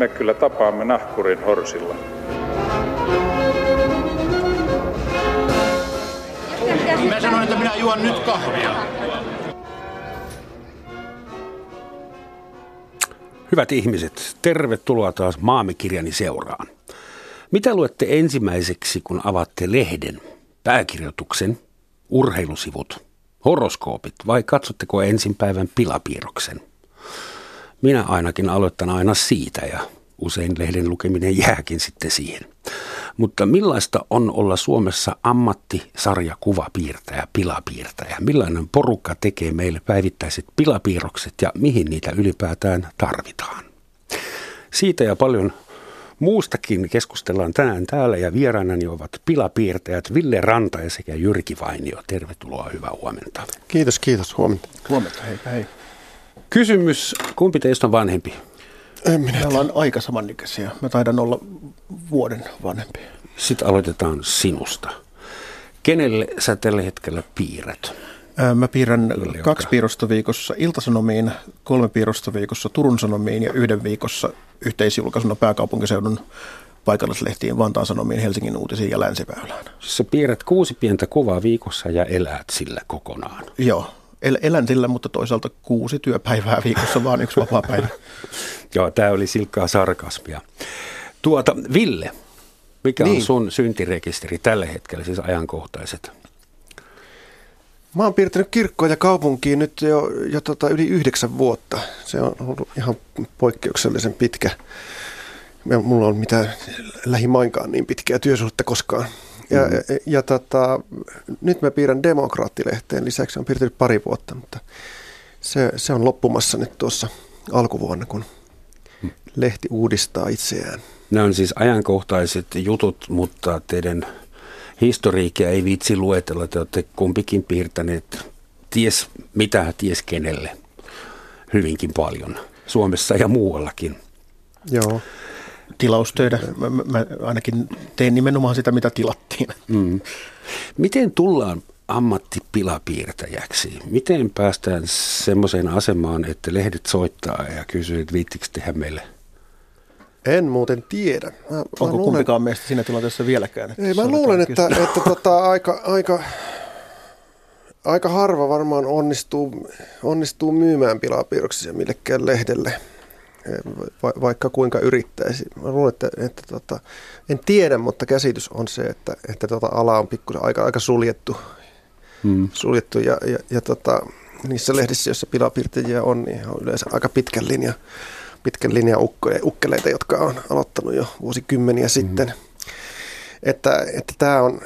me kyllä tapaamme nahkurin horsilla. Mä sanoin, että minä juon nyt kahvia. Hyvät ihmiset, tervetuloa taas Maamikirjani seuraan. Mitä luette ensimmäiseksi, kun avaatte lehden, pääkirjoituksen, urheilusivut, horoskoopit vai katsotteko ensin päivän pilapiirroksen? Minä ainakin aloitan aina siitä ja usein lehden lukeminen jääkin sitten siihen. Mutta millaista on olla Suomessa ammattisarja kuvapiirtäjä, pilapiirtäjä? Millainen porukka tekee meille päivittäiset pilapiirrokset ja mihin niitä ylipäätään tarvitaan? Siitä ja paljon muustakin keskustellaan tänään täällä ja vieraanani ovat pilapiirtäjät Ville Ranta ja sekä Jyrki Vainio. Tervetuloa, hyvää huomenta. Kiitos, kiitos, huomenta. Huomenta, hei, hei. Kysymys, kumpi teistä on vanhempi? En minä Me ollaan aika samanikäisiä. Mä taidan olla vuoden vanhempi. Sitten aloitetaan sinusta. Kenelle sä tällä hetkellä piirrät? Mä piirrän kaksi piirrosta viikossa Iltasanomiin, kolme piirrosta viikossa Turun Sanomiin ja yhden viikossa yhteisjulkaisuna pääkaupunkiseudun paikallislehtiin Vantaan Sanomiin, Helsingin uutisiin ja Länsiväylään. Siis Sä piirrät kuusi pientä kuvaa viikossa ja eläät sillä kokonaan. Joo, el- elän sillä, mutta toisaalta kuusi työpäivää viikossa, vaan yksi vapaa päivä. Joo, tämä oli silkkaa sarkasmia. Tuota, Ville, mikä niin. on sun syntirekisteri tällä hetkellä, siis ajankohtaiset? Mä oon piirtänyt kirkkoa ja kaupunkiin nyt jo, jo tota yli yhdeksän vuotta. Se on ollut ihan poikkeuksellisen pitkä. Mulla on mitään lähimainkaan niin pitkää työsuhdetta koskaan. Ja, mm. ja, ja tota, nyt mä piirrän demokraattilehteen. Lisäksi on piirtänyt pari vuotta, mutta se, se on loppumassa nyt tuossa alkuvuonna, kun lehti uudistaa itseään. Nämä on siis ajankohtaiset jutut, mutta teidän historiikkia ei vitsi luetella. Te olette kumpikin piirtäneet ties mitä, ties kenelle hyvinkin paljon. Suomessa ja muuallakin. Joo. Tilaustöitä. Mä, mä, mä ainakin teen nimenomaan sitä, mitä tilattiin. Mm. Miten tullaan ammattipilapiirtäjäksi? Miten päästään semmoiseen asemaan, että lehdet soittaa ja kysyy, että viittikö tehdä meille? En muuten tiedä. Mä, mä Onko kumpikaan meistä siinä tilanteessa vieläkään? että Ei, mä luulen, että, kysyä? että tota, aika, aika, aika harva varmaan onnistuu, onnistuu myymään pilapiirroksia millekään lehdelle, va, vaikka kuinka yrittäisi. Mä luulen, että, että tota, en tiedä, mutta käsitys on se, että, että tota ala on pikkusen aika, aika suljettu, Mm. suljettu ja, ja, ja tota, niissä lehdissä, joissa pilapiirtäjiä on, niin on yleensä aika pitkän linjan pitkän linjan ukkoja, ukkeleita, jotka on aloittanut jo vuosikymmeniä sitten. Mm-hmm. Että, että tämä on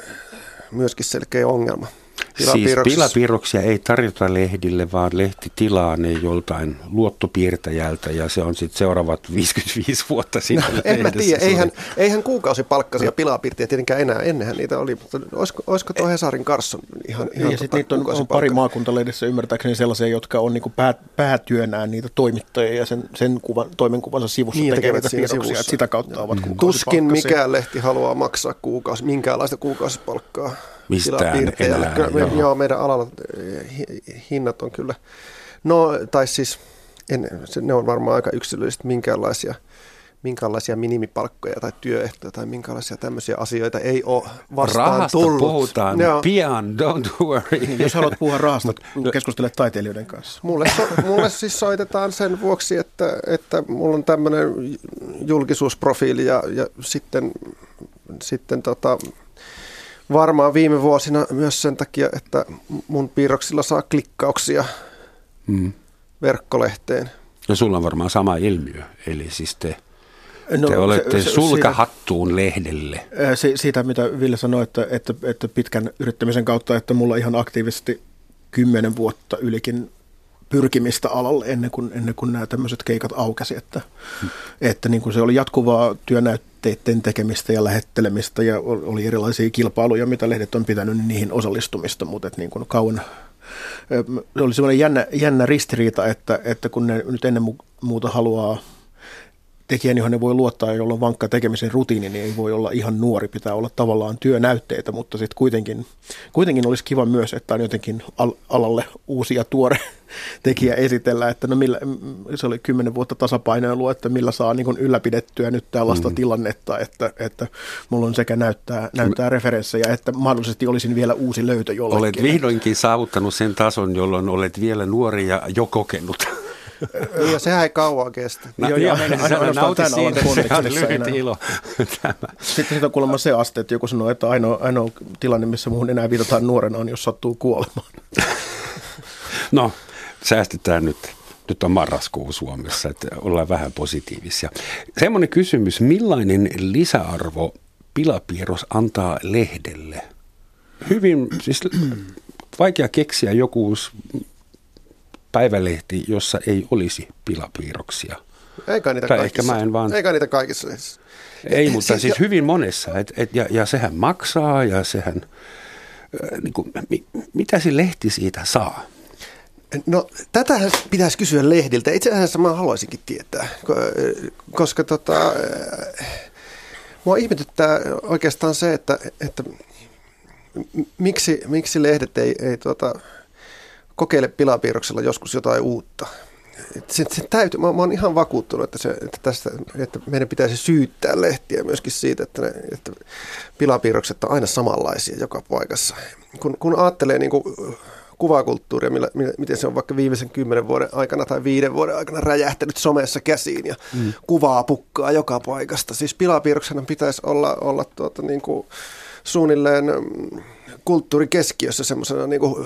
myöskin selkeä ongelma. Siis pilapiirroksia ei tarjota lehdille, vaan lehti tilaa ne joltain luottopiirtäjältä ja se on sitten seuraavat 55 vuotta siinä No, en mä tiedä, eihän, eihän kuukausipalkkaisia pilapiirtiä tietenkään enää, ennenhän niitä oli, mutta olisiko, olisiko tuo Hesarin Karsson ihan, ihan ja sitten niitä on, on pari maakuntalehdessä ymmärtääkseni sellaisia, jotka on niinku pää, päätyönään niitä toimittajia ja sen, sen kuvan, toimenkuvansa sivussa Niin, niin, tekevät piirroksia, sivussa. että sitä kautta ovat mm. Tuskin mikään lehti haluaa maksaa kuukausi, minkäänlaista kuukausipalkkaa. Mistään enää, Kyllä me- joo. joo. meidän alalla eh, hi- hinnat on kyllä, no tai siis en, se, ne on varmaan aika yksilölliset, minkäänlaisia, minkäänlaisia minimipalkkoja tai työehtoja tai minkäänlaisia tämmöisiä asioita ei ole vastaan Rahasta tullut. puhutaan Joo. pian, don't worry. Jos haluat puhua rahasta, keskustele taiteilijoiden kanssa. Mulle, so, mulle siis soitetaan sen vuoksi, että, että mulla on tämmöinen julkisuusprofiili ja, ja sitten, sitten tota, varmaan viime vuosina myös sen takia, että mun piirroksilla saa klikkauksia Mm. verkkolehteen. No sulla on varmaan sama ilmiö, eli siis te, No, te olette se- se- sulkahattuun lehdelle. Ää, Si- siitä, mitä Ville sanoi, että, että, että pitkän yrittämisen kautta, että mulla ihan aktiivisesti kymmenen vuotta ylikin pyrkimistä alalle ennen kuin, ennen kuin nämä tämmöiset keikat aukesi, että, hmm. että niin kuin se oli jatkuvaa työnäytteiden tekemistä ja lähettelemistä ja ol- oli erilaisia kilpailuja, mitä lehdet on pitänyt, niin niihin osallistumista, mutta että niin kuin kauan se oli semmoinen jännä, jännä ristiriita, että, että kun ne nyt ennen mu- muuta haluaa tekijän, johon ne voi luottaa, jolla on vankka tekemisen rutiini, niin ei voi olla ihan nuori, pitää olla tavallaan työnäytteitä, mutta sitten kuitenkin, kuitenkin olisi kiva myös, että on jotenkin al- alalle uusia tuore tekijä esitellä, että no millä, se oli kymmenen vuotta tasapainoilua, että millä saa niin kuin ylläpidettyä nyt tällaista mm. tilannetta, että, että mulla on sekä näyttää, näyttää referenssejä, että mahdollisesti olisin vielä uusi löytö jollekin. Olet vihdoinkin saavuttanut sen tason, jolloin olet vielä nuori ja jo kokenut. ja sehän ei kauan kestä. No, joo, joo, aina, nauti siitä, se on lyhyt ilo. Sitten siitä on kuulemma se aste, että joku sanoo, että ainoa, ainoa tilanne, missä muuhun enää viitataan nuorena on, jos sattuu kuolemaan. no, säästetään nyt. Nyt on marraskuu Suomessa, että ollaan vähän positiivisia. Semmoinen kysymys, millainen lisäarvo pilapiirros antaa lehdelle? Hyvin, siis vaikea keksiä joku päivälehti, jossa ei olisi pilapiirroksia. Eikä niitä tai kaikissa. Ehkä mä en vaan... Eikä niitä kaikissa. Ei, mutta siis, siis hyvin monessa. Et, et, ja, ja sehän maksaa ja sehän, äh, niin kuin, mi, mitä se lehti siitä saa? No tätähän pitäisi kysyä lehdiltä. Itse asiassa mä haluaisinkin tietää, koska tota, mua ihmetyttää oikeastaan se, että, että miksi, miksi lehdet ei, ei tota, kokeile pilapiirroksella joskus jotain uutta. Se, se täytyy, mä, mä oon ihan vakuuttunut, että, se, että, tästä, että meidän pitäisi syyttää lehtiä myöskin siitä, että, ne, että pilapiirrokset on aina samanlaisia joka paikassa. Kun, kun ajattelee niin kuin kuvakulttuuria, millä, miten se on vaikka viimeisen kymmenen vuoden aikana tai viiden vuoden aikana räjähtänyt somessa käsiin ja mm. kuvaa pukkaa joka paikasta. Siis pilapiirroksena pitäisi olla, olla tuota, niin kuin suunnilleen kulttuurikeskiössä semmoisena niin kuin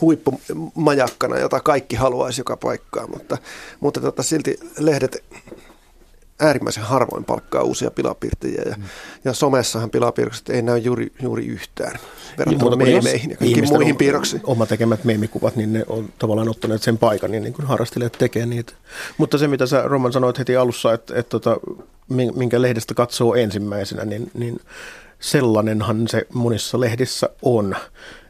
huippumajakkana, jota kaikki haluaisi joka paikkaan, mutta, mutta tota, silti lehdet äärimmäisen harvoin palkkaa uusia pilapiirtejä ja, mm. ja somessahan pilapiirrokset ei näy juuri, juuri yhtään verrattuna niin, meemeihin ja kaikkiin muihin piirroksiin. Oma tekemät meemikuvat, niin ne on tavallaan ottaneet sen paikan niin, niin kuin harrastelijat tekee niitä. Mutta se, mitä sä Roman sanoit heti alussa, että, että, että minkä lehdestä katsoo ensimmäisenä, niin, niin sellainenhan se monissa lehdissä on,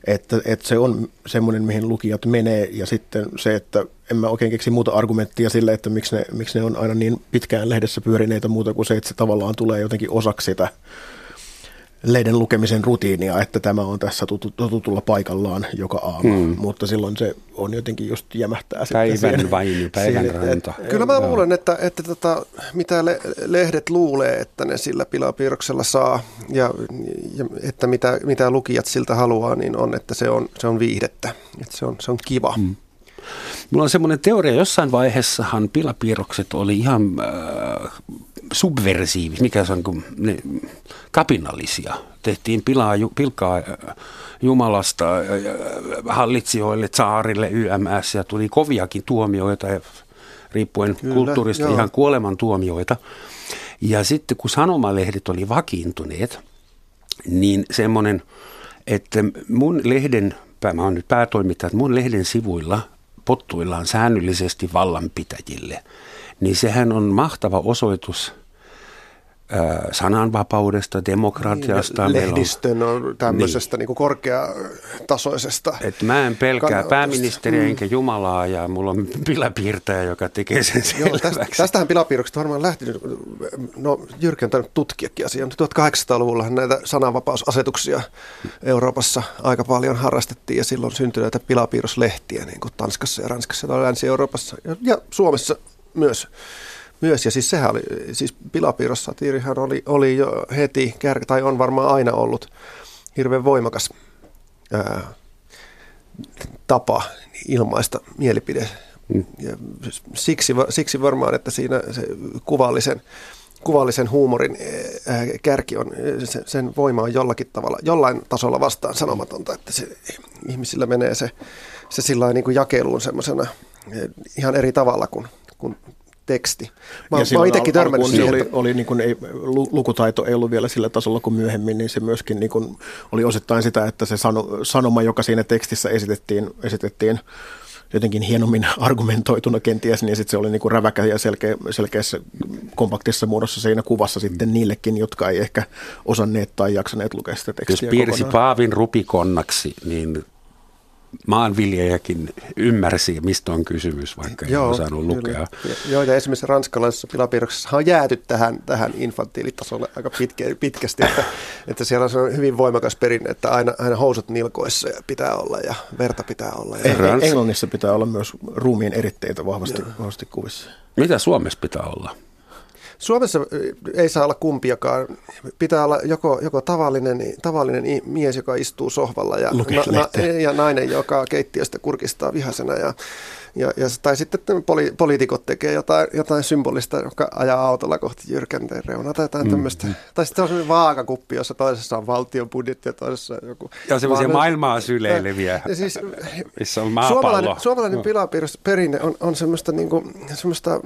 että, että se on semmoinen, mihin lukijat menee ja sitten se, että en mä oikein keksi muuta argumenttia sille, että miksi ne, miksi ne on aina niin pitkään lehdessä pyörineitä muuta kuin se, että se tavallaan tulee jotenkin osaksi sitä leiden lukemisen rutiinia, että tämä on tässä tutulla paikallaan joka aamu, hmm. mutta silloin se on jotenkin just jämähtää päivän sitten vaini, päivän siihen, ranta. Kyllä mä luulen, että, että tota, mitä le- lehdet luulee, että ne sillä pilapiirroksella saa ja, ja että mitä, mitä lukijat siltä haluaa, niin on, että se on, se on viihdettä, että se on, se on kiva. Hmm. Mulla on semmoinen teoria, jossain vaiheessahan pilapiirrokset oli ihan äh, subversiivisia, mikä se on, kun ne, kapinallisia. Tehtiin pilaa, pilkaa äh, Jumalasta äh, hallitsijoille, saarille, YMS ja tuli koviakin tuomioita, riippuen Kyllä, kulttuurista joo. ihan kuolemantuomioita. Ja sitten kun sanomalehdet oli vakiintuneet, niin semmoinen, että mun lehden, mä oon nyt päätoimittaja, että mun lehden sivuilla pottuillaan säännöllisesti vallanpitäjille, niin sehän on mahtava osoitus sananvapaudesta, demokratiasta. Niin, lehdistön on tämmöisestä niin. Niin korkeatasoisesta. Et mä en pelkää pääministeriä mm. enkä Jumalaa ja mulla on pilapiirtäjä, joka tekee sen Joo, tästä, tästähän pilapiirrokset varmaan lähtenyt, no Jyrki on tainnut tutkiakin asiaa, 1800-luvulla näitä sananvapausasetuksia Euroopassa aika paljon harrastettiin ja silloin syntyi näitä pilapiirroslehtiä niin kuin Tanskassa ja Ranskassa ja Länsi-Euroopassa ja, ja Suomessa myös myös. Ja siis sehän oli, siis pilapiirrossatiirihan oli, oli jo heti, tai on varmaan aina ollut hirveän voimakas ää, tapa ilmaista mielipide. Mm. Ja siksi, siksi varmaan, että siinä se kuvallisen, kuvallisen huumorin ää, kärki on, sen voima on jollakin tavalla, jollain tasolla vastaan sanomatonta, että se, ihmisillä menee se, se sillä niin kuin jakeluun semmoisena ihan eri tavalla kuin, kuin teksti. Mä, ja mä itsekin törmännyt siihen. Oli, oli niin kuin ei, lukutaito ei ollut vielä sillä tasolla kuin myöhemmin, niin se myöskin niin kuin oli osittain sitä, että se sano, sanoma, joka siinä tekstissä esitettiin, esitettiin jotenkin hienommin argumentoituna kenties, niin sitten se oli niin kuin räväkä ja selkeä, selkeässä kompaktissa muodossa siinä kuvassa sitten niillekin, jotka ei ehkä osanneet tai jaksaneet lukea sitä tekstiä Jos piirsi kokonaan. Paavin rupikonnaksi, niin maanviljelijäkin ymmärsi, mistä on kysymys, vaikka ei Joo, osannut lukea. Joo, ja esimerkiksi ranskalaisessa pilapiirroksessa on jääty tähän, tähän infantiilitasolle aika pitkä, pitkästi, että, että siellä on se hyvin voimakas perinne, että aina, aina housut nilkoissa pitää olla ja verta pitää olla. Ja Rans... Englannissa pitää olla myös ruumiin eritteitä vahvasti, vahvasti kuvissa. Mitä Suomessa pitää olla? Suomessa ei saa olla kumpiakaan. Pitää olla joko, joko tavallinen, tavallinen mies, joka istuu sohvalla ja, na, na, ja nainen, joka keittiöstä kurkistaa vihasena. Ja, ja, ja, tai sitten poli, poliitikot tekee jotain, jotain symbolista, joka ajaa autolla kohti jyrkänteen reunaa tai jotain mm. tämmöistä. Tai sitten on sellainen vaakakuppi, jossa toisessa on valtion budjetti ja toisessa on joku... Ja semmoisia maailmaa syleileviä, ja siis, missä on maapallo. Suomalainen, suomalainen no. pilapiirrosperinne on, on semmoista, niin kuin, semmoista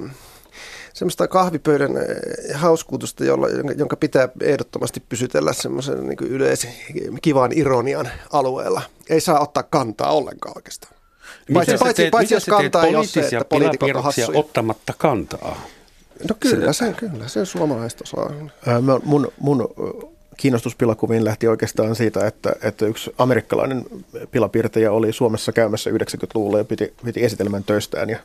semmoista kahvipöydän eh, hauskuutusta, jolla, jonka pitää ehdottomasti pysytellä semmoisen niin yleisen kivan ironian alueella. Ei saa ottaa kantaa ollenkaan oikeastaan. Paitsi, paitsi, teet, paitsi jos kantaa ei ole se, että poliitikot on ottamatta kantaa. No kyllä, sen, kyllä, sen suomalaista saa. Mun, mun kiinnostus pilakuviin lähti oikeastaan siitä, että, että yksi amerikkalainen pilapiirtäjä oli Suomessa käymässä 90-luvulla ja piti, piti esitelmän töistään. Ja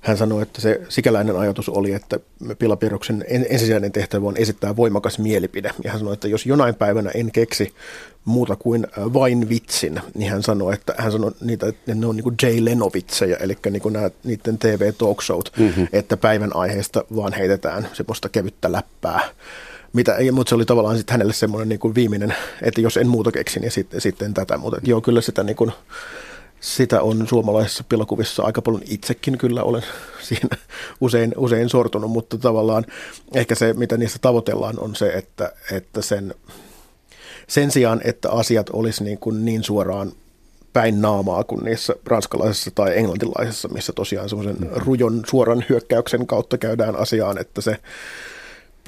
hän sanoi, että se sikäläinen ajatus oli, että pilapiirroksen ensisijainen tehtävä on esittää voimakas mielipide. Ja hän sanoi, että jos jonain päivänä en keksi muuta kuin vain vitsin, niin hän sanoi, että hän sanoi niitä, että ne on niin kuin Jay Leno-vitsejä, eli niin kuin nämä, niiden TV talk showt, mm-hmm. että päivän aiheesta vaan heitetään semmoista kevyttä läppää mitä, mutta se oli tavallaan sitten hänelle semmoinen niin kuin viimeinen, että jos en muuta keksi, niin sitten, sitten tätä. Mutta joo, kyllä sitä, niin kuin, sitä on suomalaisissa pilakuvissa aika paljon itsekin kyllä olen siinä usein, usein sortunut, mutta tavallaan ehkä se, mitä niissä tavoitellaan, on se, että, että sen, sen sijaan, että asiat olisi niin, kuin niin suoraan päin naamaa kuin niissä ranskalaisissa tai englantilaisissa, missä tosiaan semmoisen mm. rujon suoran hyökkäyksen kautta käydään asiaan, että se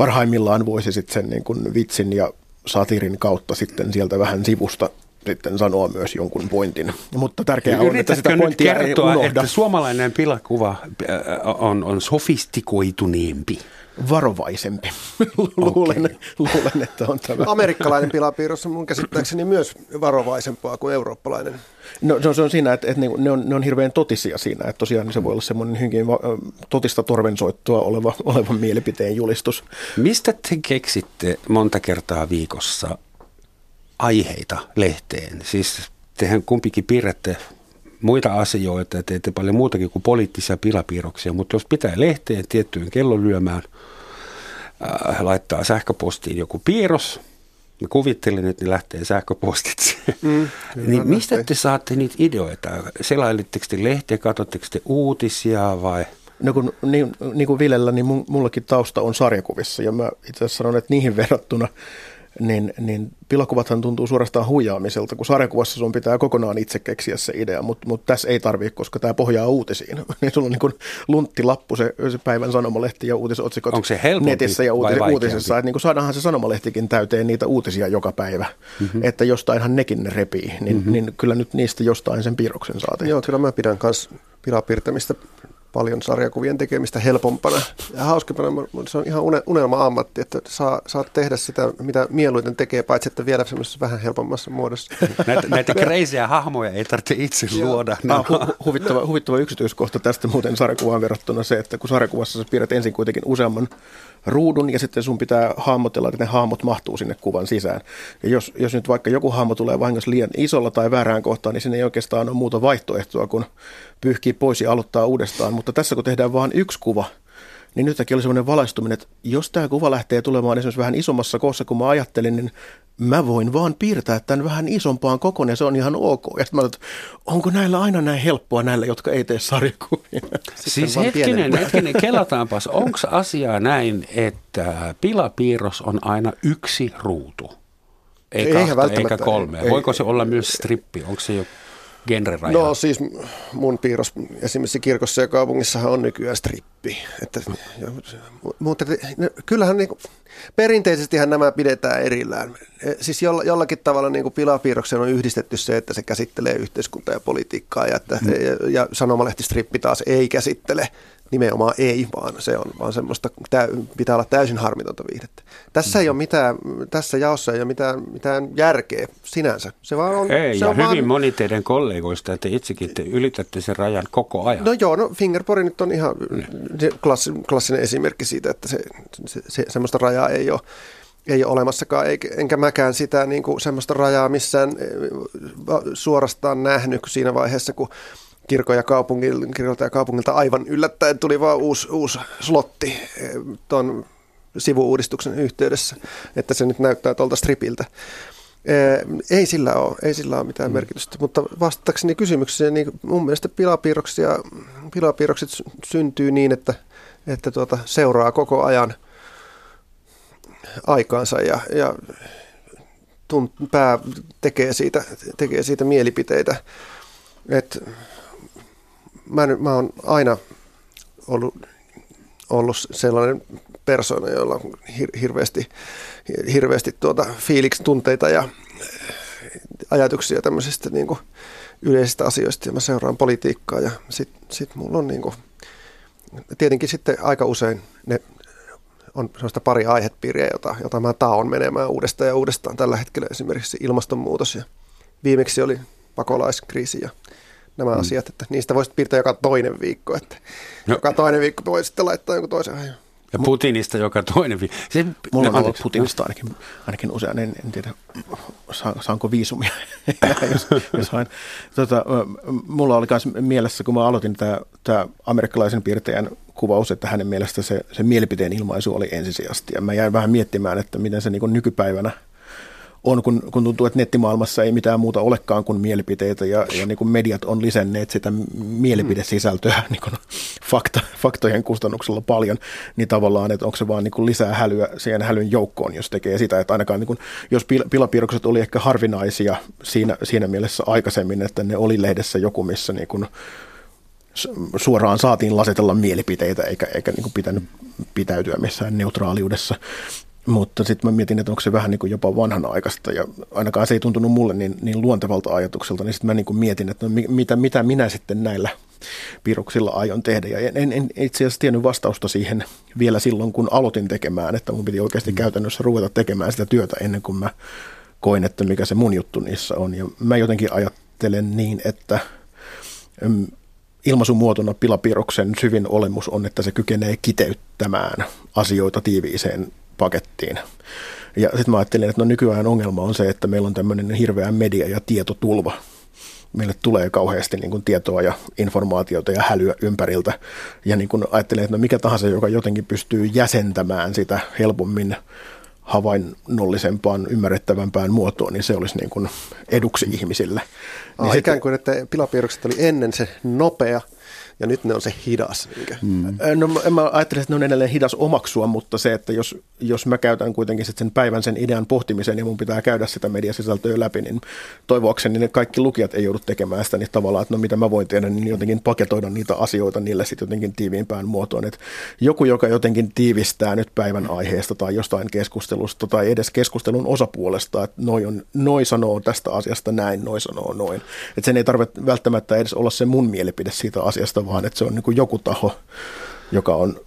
parhaimmillaan voisi sitten sen niin kuin vitsin ja satirin kautta sitten sieltä vähän sivusta sitten sanoa myös jonkun pointin. Mutta tärkeää on, että sitä pointtia kertoa, ei unohda. että suomalainen pilakuva äh, on, on sofistikoituneempi? Varovaisempi. luulen, okay. luulen, että on tämä. Amerikkalainen pilapiirros on mun käsittääkseni myös varovaisempaa kuin eurooppalainen. No se on, se on siinä, että, että ne, on, ne on hirveän totisia siinä, että tosiaan se voi olla semmoinen hyvin totista torvensoittoa oleva, oleva mielipiteen julistus. Mistä te keksitte monta kertaa viikossa aiheita lehteen? Siis tehän kumpikin piirrätte muita asioita teette paljon muutakin kuin poliittisia pilapiirroksia, mutta jos pitää lehteen tiettyyn kellonlyömään, äh, laittaa sähköpostiin joku piirros, Mä kuvittelin, että ne lähtee sähköpostitse. Mm, niin mistä lähtee. te saatte niitä ideoita? Selailitteko te lehtiä, katsotteko te uutisia vai? No kun, niin, niin kuin Vilellä, niin mullakin tausta on sarjakuvissa ja mä itse asiassa sanon, että niihin verrattuna niin, niin pilakuvathan tuntuu suorastaan huijaamiselta, kun sarjakuvassa sun pitää kokonaan itse keksiä se idea, mutta mut tässä ei tarvitse, koska tämä pohjaa uutisiin. niin sulla on niin lunttilappu, se, se päivän sanomalehti ja uutisotsikot Onko se netissä ja uutis, uutisissa. Että niin kuin saadaanhan se sanomalehtikin täyteen niitä uutisia joka päivä, mm-hmm. että jostainhan nekin ne repii, niin, mm-hmm. niin kyllä nyt niistä jostain sen piirroksen saa Joo, kyllä mä pidän myös pilapiirtämistä paljon sarjakuvien tekemistä helpompana ja hauskempana. Se on ihan unelma-ammatti, että saa, saa tehdä sitä, mitä mieluiten tekee, paitsi että vielä semmoisessa vähän helpommassa muodossa. Näitä, näitä kreisiä hahmoja ei tarvitse itse luoda. Ah, hu- huvittava, huvittava yksityiskohta tästä muuten sarjakuvaan verrattuna se, että kun sarjakuvassa sä piirrät ensin kuitenkin useamman ruudun ja sitten sun pitää hahmotella, että ne hahmot mahtuu sinne kuvan sisään. Ja jos, jos nyt vaikka joku hahmo tulee vahingossa liian isolla tai väärään kohtaan, niin sinne ei oikeastaan ole muuta vaihtoehtoa kuin pyyhkii pois ja aloittaa uudestaan. Mutta tässä kun tehdään vain yksi kuva, niin nytkin oli sellainen valaistuminen, että jos tämä kuva lähtee tulemaan esimerkiksi vähän isommassa koossa kuin mä ajattelin, niin mä voin vaan piirtää tämän vähän isompaan kokoon ja se on ihan ok. Ja sitten mä että onko näillä aina näin helppoa näillä, jotka ei tee sarjakuvia? Siis hetkinen, hetkinen, kelataanpas. Onko asiaa näin, että pilapiirros on aina yksi ruutu? Ei ei kahta, eikä kolme. Ei, Voiko se olla myös strippi? Onko se jo genreraja? No siis mun piirros esimerkiksi kirkossa ja kaupungissahan on nykyään strippi. Että, mutta kyllähän niin, perinteisesti nämä pidetään erillään E, siis jollakin tavalla niin kuin pilapiirrokseen on yhdistetty se, että se käsittelee yhteiskuntaa ja politiikkaa ja, että, mm. ja, ja sanomalehtistrippi taas ei käsittele nimenomaan ei, vaan se on vaan semmoista, tä, pitää olla täysin harmitonta viihdettä. Tässä mm. ei ole mitään, tässä jaossa ei ole mitään, mitään järkeä sinänsä. Se vaan on, ei, se ja on hyvin vaan, monit teidän kollegoista, että itsekin te ylitätte sen rajan koko ajan. No joo, no Fingerpori nyt on ihan klassi, klassinen esimerkki siitä, että se, se, se, semmoista rajaa ei ole ei ole olemassakaan, enkä mäkään sitä niin kuin semmoista rajaa missään eh, suorastaan nähnyt siinä vaiheessa, kun kirkon ja kaupungilta, kirkolta ja kaupungilta aivan yllättäen tuli vaan uusi, uusi slotti eh, tuon sivuuudistuksen yhteydessä, että se nyt näyttää tuolta stripiltä. Eh, ei sillä ole, ei sillä ole mitään mm. merkitystä, mutta vastatakseni kysymykseen, niin mun mielestä pilapiirroksia, pilapiirrokset syntyy niin, että, että tuota, seuraa koko ajan – aikaansa ja, ja tunt, pää tekee siitä, tekee siitä mielipiteitä. Et mä, mä oon aina ollut, ollut sellainen persona, jolla on hir, hirveästi, hirveästi tuota fiiliksi tunteita ja ajatuksia tämmöisistä niin kuin yleisistä asioista ja mä seuraan politiikkaa ja sit, sit mulla on niin kuin, tietenkin sitten aika usein ne on sellaista pari aihepiiriä, jota, jota mä taon menemään uudestaan ja uudestaan tällä hetkellä. Esimerkiksi ilmastonmuutos ja viimeksi oli pakolaiskriisi ja nämä mm. asiat, että niistä voisi piirtää joka toinen viikko, että no. joka toinen viikko voi sitten laittaa jonkun toisen ajan. Ja Putinista joka toinen viikko. Se, Mulla on ollut Putinista ainakin, ainakin usein, en, en tiedä saanko viisumia, jos, jos hain. Tota, mulla oli myös mielessä, kun mä aloitin tämä amerikkalaisen piirtäjän kuvaus, että hänen mielestä se, se mielipiteen ilmaisu oli ensisijaisesti. Ja mä jäin vähän miettimään, että miten se niin nykypäivänä – on, kun, kun tuntuu, että nettimaailmassa ei mitään muuta olekaan kuin mielipiteitä ja, ja niin kuin mediat on lisänneet sitä mielipidesisältöä niin kuin fakta, faktojen kustannuksella paljon, niin tavallaan, että onko se vaan niin kuin lisää hälyä siihen hälyn joukkoon, jos tekee sitä, että ainakaan niin kuin, jos pil, pilapiirrokset oli ehkä harvinaisia siinä, siinä mielessä aikaisemmin, että ne oli lehdessä joku, missä niin kuin suoraan saatiin lasetella mielipiteitä eikä, eikä niin kuin pitänyt pitäytyä missään neutraaliudessa, mutta sitten mä mietin, että onko se vähän niin kuin jopa vanhanaikaista ja ainakaan se ei tuntunut mulle niin, niin luontevalta ajatukselta, niin sitten mä niin kuin mietin, että no, mitä, mitä minä sitten näillä piirroksilla aion tehdä. Ja en, en, en itse asiassa tiennyt vastausta siihen vielä silloin, kun aloitin tekemään, että mun piti oikeasti käytännössä ruveta tekemään sitä työtä ennen kuin mä koin, että mikä se mun juttu niissä on. Ja mä jotenkin ajattelen niin, että mm, ilmaisumuotona pilapiirroksen syvin olemus on, että se kykenee kiteyttämään asioita tiiviiseen pakettiin. Ja sitten mä ajattelin, että no nykyään ongelma on se, että meillä on tämmöinen hirveä media- ja tietotulva. Meille tulee kauheasti niin kuin tietoa ja informaatiota ja hälyä ympäriltä. Ja niin kuin ajattelin, että no mikä tahansa, joka jotenkin pystyy jäsentämään sitä helpommin havainnollisempaan, ymmärrettävämpään muotoon, niin se olisi niin kuin eduksi ihmisille. Ah, niin ikään kuin, että pilapiirrokset oli ennen se nopea – ja nyt ne on se hidas. Mm. No mä ajattelen, että ne on edelleen hidas omaksua, mutta se, että jos, jos mä käytän kuitenkin sen päivän sen idean pohtimiseen ja mun pitää käydä sitä mediasisältöä läpi, niin toivoakseni ne kaikki lukijat ei joudu tekemään sitä niin tavallaan, että no mitä mä voin tehdä, niin jotenkin paketoida niitä asioita niille sitten jotenkin tiiviimpään muotoon. Että joku, joka jotenkin tiivistää nyt päivän aiheesta tai jostain keskustelusta tai edes keskustelun osapuolesta, että noi, on, noi sanoo tästä asiasta näin, noi sanoo noin. Että sen ei tarvitse välttämättä edes olla se mun mielipide siitä asiasta, vaan että se on niin kuin joku taho, joka on,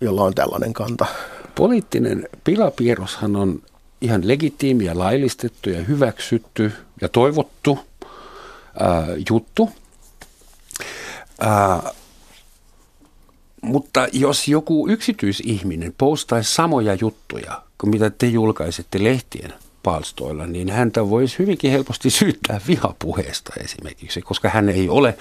jolla on tällainen kanta. Poliittinen pilapiirroshan on ihan legitiimi ja laillistettu ja hyväksytty ja toivottu ää, juttu. Ää, mutta jos joku yksityisihminen postaisi samoja juttuja kuin mitä te julkaisette lehtien palstoilla, niin häntä voisi hyvinkin helposti syyttää vihapuheesta esimerkiksi, koska hän ei ole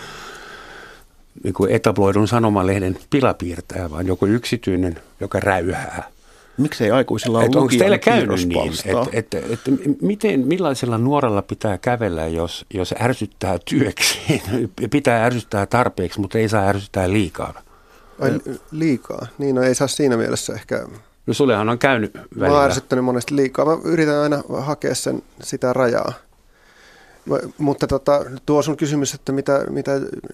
niin kuin etabloidun sanomalehden pilapiirtäjä, vaan joku yksityinen, joka räyhää. Miksei aikuisilla ole Onko teillä käynyt niin, että, että, että miten, millaisella nuorella pitää kävellä, jos, jos ärsyttää työksi? pitää ärsyttää tarpeeksi, mutta ei saa ärsyttää liikaa. Ai, liikaa? Niin, no ei saa siinä mielessä ehkä... No sullehan on käynyt välillä. Mä oon ärsyttänyt monesti liikaa. Mä yritän aina hakea sen, sitä rajaa. Mutta tota, tuo sun kysymys, että mitä, mitä,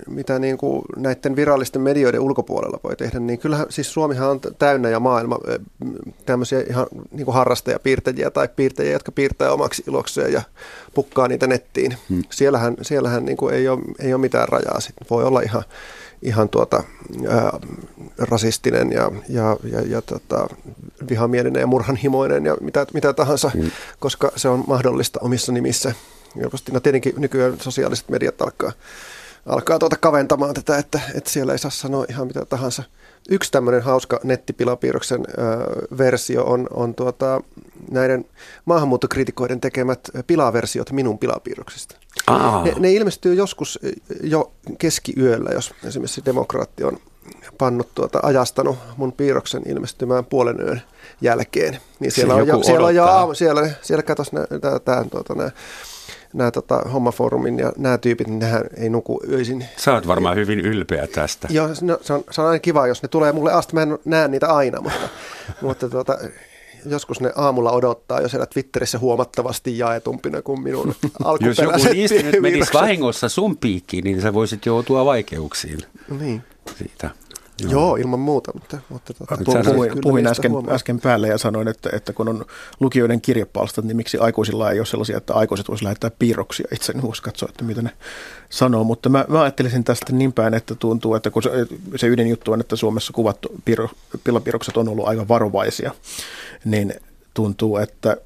mitä niin kuin näiden virallisten medioiden ulkopuolella voi tehdä, niin kyllähän siis Suomihan on täynnä ja maailma tämmöisiä ihan niin kuin harrastajapiirtäjiä tai piirtäjiä, jotka piirtää omaksi ilokseen ja pukkaa niitä nettiin. Hmm. Siellähän, siellähän niin kuin ei, ole, ei ole mitään rajaa. Sitten voi olla ihan, ihan tuota, ää, rasistinen ja, ja, ja, ja tota, vihamielinen ja murhanhimoinen ja mitä, mitä tahansa, hmm. koska se on mahdollista omissa nimissä helposti. No tietenkin nykyään sosiaaliset mediat alkaa, alkaa tuota kaventamaan tätä, että, että siellä ei saa sanoa ihan mitä tahansa. Yksi tämmöinen hauska nettipilapiirroksen ö, versio on, on tuota, näiden maahanmuuttokritikoiden tekemät pilaversiot minun pilapiirroksista. Ne, ne ilmestyy joskus jo keskiyöllä, jos esimerkiksi demokraatti on pannut tuota, ajastanut mun piirroksen ilmestymään puolen yön jälkeen. Niin siellä on, jo, siellä on jo aamu, siellä, siellä katos tämä tuota, nämä tota, hommafoorumin ja nämä tyypit, niin nehän ei nuku öisin. Sä oot varmaan hyvin ylpeä tästä. Joo, no, se, on, se on aina kiva, jos ne tulee mulle asti. Mä en näe niitä aina, mutta, mutta tota, joskus ne aamulla odottaa jo siellä Twitterissä huomattavasti jaetumpina kuin minun alkuperäiset Jos joku niistä nyt menisi vahingossa sun piikkiin, niin sä voisit joutua vaikeuksiin niin. siitä. Joo, Joo ilman muuta. Mutta, mutta tota, puhuin, puhuin äsken, äsken päälle ja sanoin, että, että kun on lukijoiden kirjapalstat, niin miksi aikuisilla ei ole sellaisia, että aikuiset voisivat lähettää piirroksia itse, niin voisi katsoa, että mitä ne sanoo. Mutta mä, mä ajattelisin tästä niin päin, että tuntuu, että kun se, se ydinjuttu on, että Suomessa kuvattu piiro, pillapiirrokset on ollut aika varovaisia, niin tuntuu, että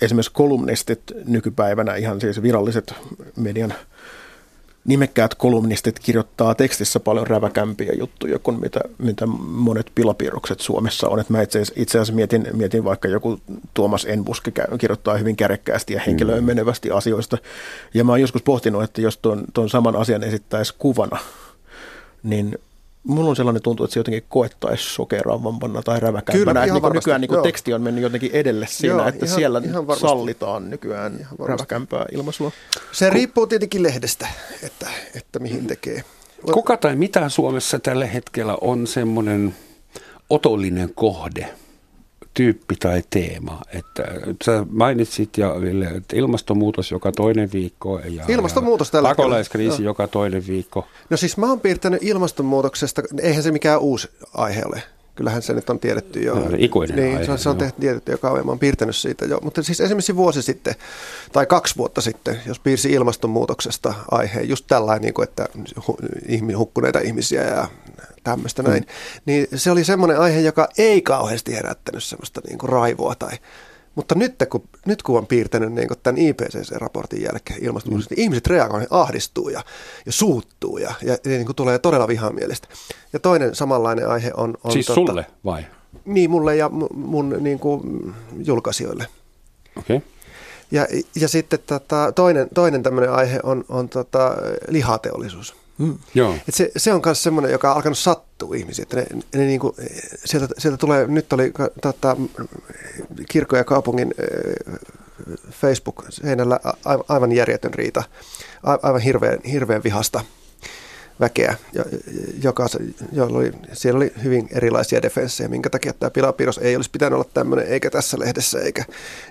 esimerkiksi kolumnistit nykypäivänä, ihan siis viralliset median – nimekkäät kolumnistit kirjoittaa tekstissä paljon räväkämpiä juttuja kuin mitä, mitä monet pilapiirrokset Suomessa on. Et mä itse, itse asiassa mietin, mietin vaikka joku Tuomas Enbuske kirjoittaa hyvin kärjekkäästi ja henkilöön mm. menevästi asioista. Ja mä oon joskus pohtinut, että jos tuon, tuon saman asian esittäisi kuvana, niin mulla on sellainen tuntu, että se jotenkin koettaisi sokeraavampana tai räväkämpänä. Kyllä, niin nykyään niin teksti on mennyt jotenkin edelle siinä, joo, että ihan, siellä ihan sallitaan nykyään räväkämpää ilmaisua. Se riippuu tietenkin lehdestä, että, että mihin tekee. Kuka tai mitä Suomessa tällä hetkellä on semmoinen otollinen kohde – tyyppi tai teema. Että sä mainitsit ja Ville, että ilmastonmuutos joka toinen viikko ja, ilmastonmuutos ja pakolaiskriisi no. joka toinen viikko. No siis mä oon piirtänyt ilmastonmuutoksesta, eihän se mikään uusi aihe ole. Kyllähän se nyt on tiedetty jo. No, ikuinen niin, aihe, se on, se on tehty, tiedetty jo kauan. Mä oon piirtänyt siitä jo. Mutta siis esimerkiksi vuosi sitten tai kaksi vuotta sitten, jos piirsi ilmastonmuutoksesta aiheen, just tällainen, niin että hukkuneita ihmisiä ja tämmöistä näin, mm. niin se oli semmoinen aihe, joka ei kauheasti herättänyt semmoista niin kuin raivoa tai mutta nyt kun, nyt kun on piirtänyt niin tämän IPCC-raportin jälkeen ilmastonmuutoksesta, mm. niin ihmiset reagoivat, ahdistuu ja, ja suuttuu ja, ja, niin kuin tulee todella vihamielistä. Ja toinen samanlainen aihe on... on siis totta, sulle vai? Niin, mulle ja mun niin kuin, julkaisijoille. Okei. Okay. Ja, ja sitten tota, toinen, toinen tämmöinen aihe on, on tota, lihateollisuus. Mm. Joo. Et se, se on myös semmoinen, joka on alkanut sattua ihmisiä. Että ne, ne niinku, sieltä, sieltä tulee, nyt oli tota, kirkko ja kaupungin Facebook-seinällä aivan järjetön riita, aivan hirveän, hirveän vihasta väkeä, joka, jolla oli, siellä oli hyvin erilaisia defenssejä, minkä takia tämä pilapiirros ei olisi pitänyt olla tämmöinen, eikä tässä lehdessä, eikä,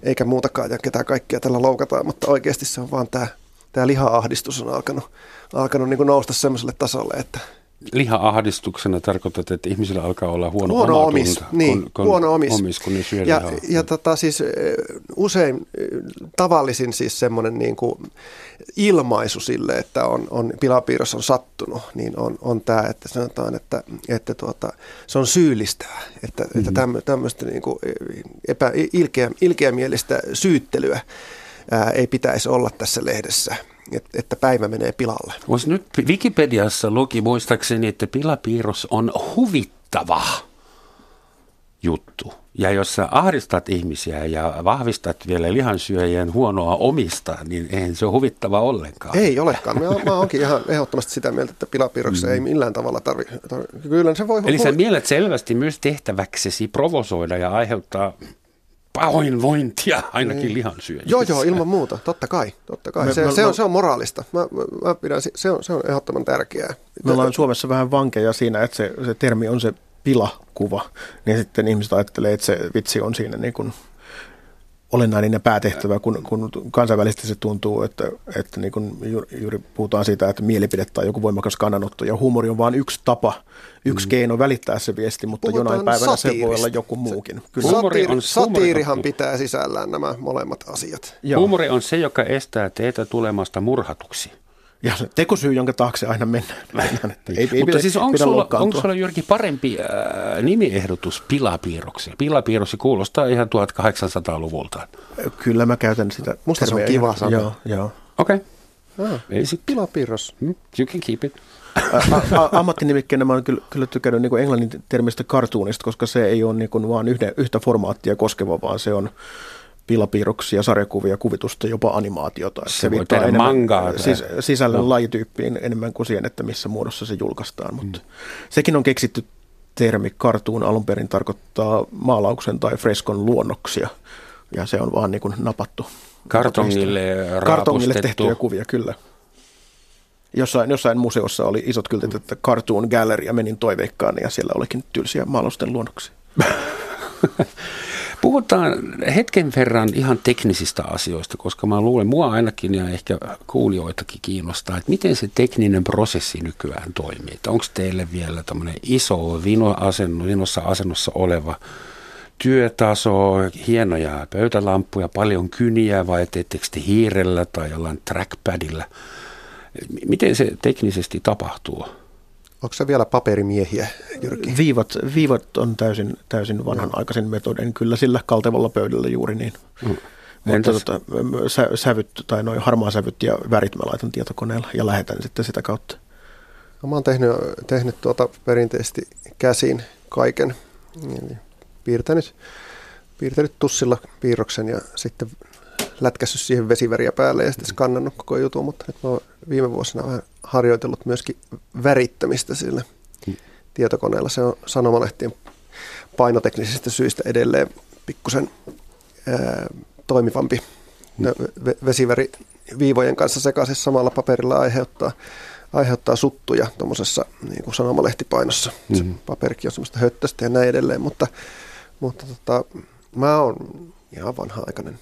eikä muutakaan, ja ketään kaikkia tällä loukataan, mutta oikeasti se on vaan tämä, tämä liha-ahdistus on alkanut, alkanut niin nousta semmoiselle tasolle, että liha-ahdistuksena tarkoitat, että ihmisillä alkaa olla huono, huono omis, niin, kun, kun, huono omis. omis, kun ne syö ja, lihaa. ja tota, siis usein tavallisin siis semmoinen niin kuin ilmaisu sille, että on, on pilapiirros on sattunut, niin on, on tämä, että sanotaan, että, että tuota, se on syyllistävä, että, mm-hmm. että tämmöistä niin kuin epä, ilkeä, ilkeämielistä syyttelyä ää, ei pitäisi olla tässä lehdessä että päivä menee pilalle. Olisi nyt Wikipediassa luki muistaakseni, että pilapiirros on huvittava juttu. Ja jos sä ahdistat ihmisiä ja vahvistat vielä lihansyöjien huonoa omista, niin eihän se ole huvittava ollenkaan. Ei olekaan. Mä, mä oonkin ihan ehdottomasti sitä mieltä, että pilapiirroksia mm. ei millään tavalla tarvitse. Kyllä se voi... Eli sä mielet selvästi myös tehtäväksesi provosoida ja aiheuttaa pahoinvointia ainakin niin. lihansyöjissä. Joo, joo, ilman muuta. Totta kai. Totta kai. Me, se, me, se, on, se on moraalista. Mä, mä pidän, se, on, se on ehdottoman tärkeää. Me ollaan Suomessa vähän vankeja siinä, että se, se termi on se pilakuva. Niin sitten ihmiset ajattelee, että se vitsi on siinä niin kuin olennainen päätehtävä, kun, kun kansainvälisesti se tuntuu, että, että niin kuin juuri puhutaan siitä, että mielipide tai joku voimakas kannanotto ja huumori on vain yksi tapa, yksi mm. keino välittää se viesti, mutta puhutaan jonain päivänä se voi olla joku muukin. Kyllä. Huumori on, Satiirihan pitää sisällään nämä molemmat asiat. Joo. Huumori on se, joka estää teitä tulemasta murhatuksi. Ja tekosyy, jonka taakse aina mennään. mennään että ei, ei Mutta pidä, siis onko sulla, onko sulla Jyrki parempi äh, nimiehdotus pilapiirroksi? Pilapiirroksi kuulostaa ihan 1800-luvulta. Kyllä mä käytän sitä. Musta se on kiva sana. Joo, joo. Okei. Okay. Ah, pilapiirros. Hmm, you can keep it. ammattinimikkeenä mä oon kyllä, kyllä tykännyt niin englannin termistä cartoonista, koska se ei ole niin kuin vaan yhden, yhtä formaattia koskeva, vaan se on pilapiirroksia, sarjakuvia, kuvitusta, jopa animaatiota. Se, se viittaa enemmän mangaa, sis, sisällön no. lajityyppiin enemmän kuin siihen, että missä muodossa se julkaistaan. Mutta mm. Sekin on keksitty termi kartuun alun perin tarkoittaa maalauksen tai freskon luonnoksia, ja se on vaan niin kuin napattu. Kartongille Kartongille tehtyjä kuvia, kyllä. Jossain, jossain museossa oli isot kyltit, että Cartoon Gallery, ja menin toiveikkaan, ja siellä olikin tylsiä maalausten luonnoksia. Puhutaan hetken verran ihan teknisistä asioista, koska mä luulen, mua ainakin ja ehkä kuulijoitakin kiinnostaa, että miten se tekninen prosessi nykyään toimii. onko teille vielä tämmöinen iso vino-asenno, vinossa asennossa oleva työtaso, hienoja pöytälampuja, paljon kyniä vai teettekö te hiirellä tai jollain trackpadilla? Miten se teknisesti tapahtuu? Onko se vielä paperimiehiä, Jyrki? Viivat, viivat on täysin, täysin vanhanaikaisen metodin, kyllä sillä kaltevalla pöydällä juuri niin. Mm. Mutta tota, sä, sävyt tai noin harmaa sävyt ja värit mä laitan tietokoneella ja lähetän sitten sitä kautta. No, mä oon tehnyt, tehnyt tuota perinteisesti käsin kaiken. Piirtänyt, piirtänyt tussilla piirroksen ja sitten lätkässyt siihen vesiväriä päälle ja sitten skannannut koko jutun, mutta nyt mä oon viime vuosina vähän harjoitellut myöskin värittämistä sillä hmm. tietokoneella. Se on sanomalehtien painoteknisistä syistä edelleen pikkusen ää, toimivampi. Hmm. Vesiväri viivojen kanssa sekaisin samalla paperilla aiheuttaa, aiheuttaa suttuja tuommoisessa niin kuin sanomalehtipainossa. Hmm. Se paperikin on semmoista höttöstä ja näin edelleen, mutta, mutta tota, mä oon ihan vanha-aikainen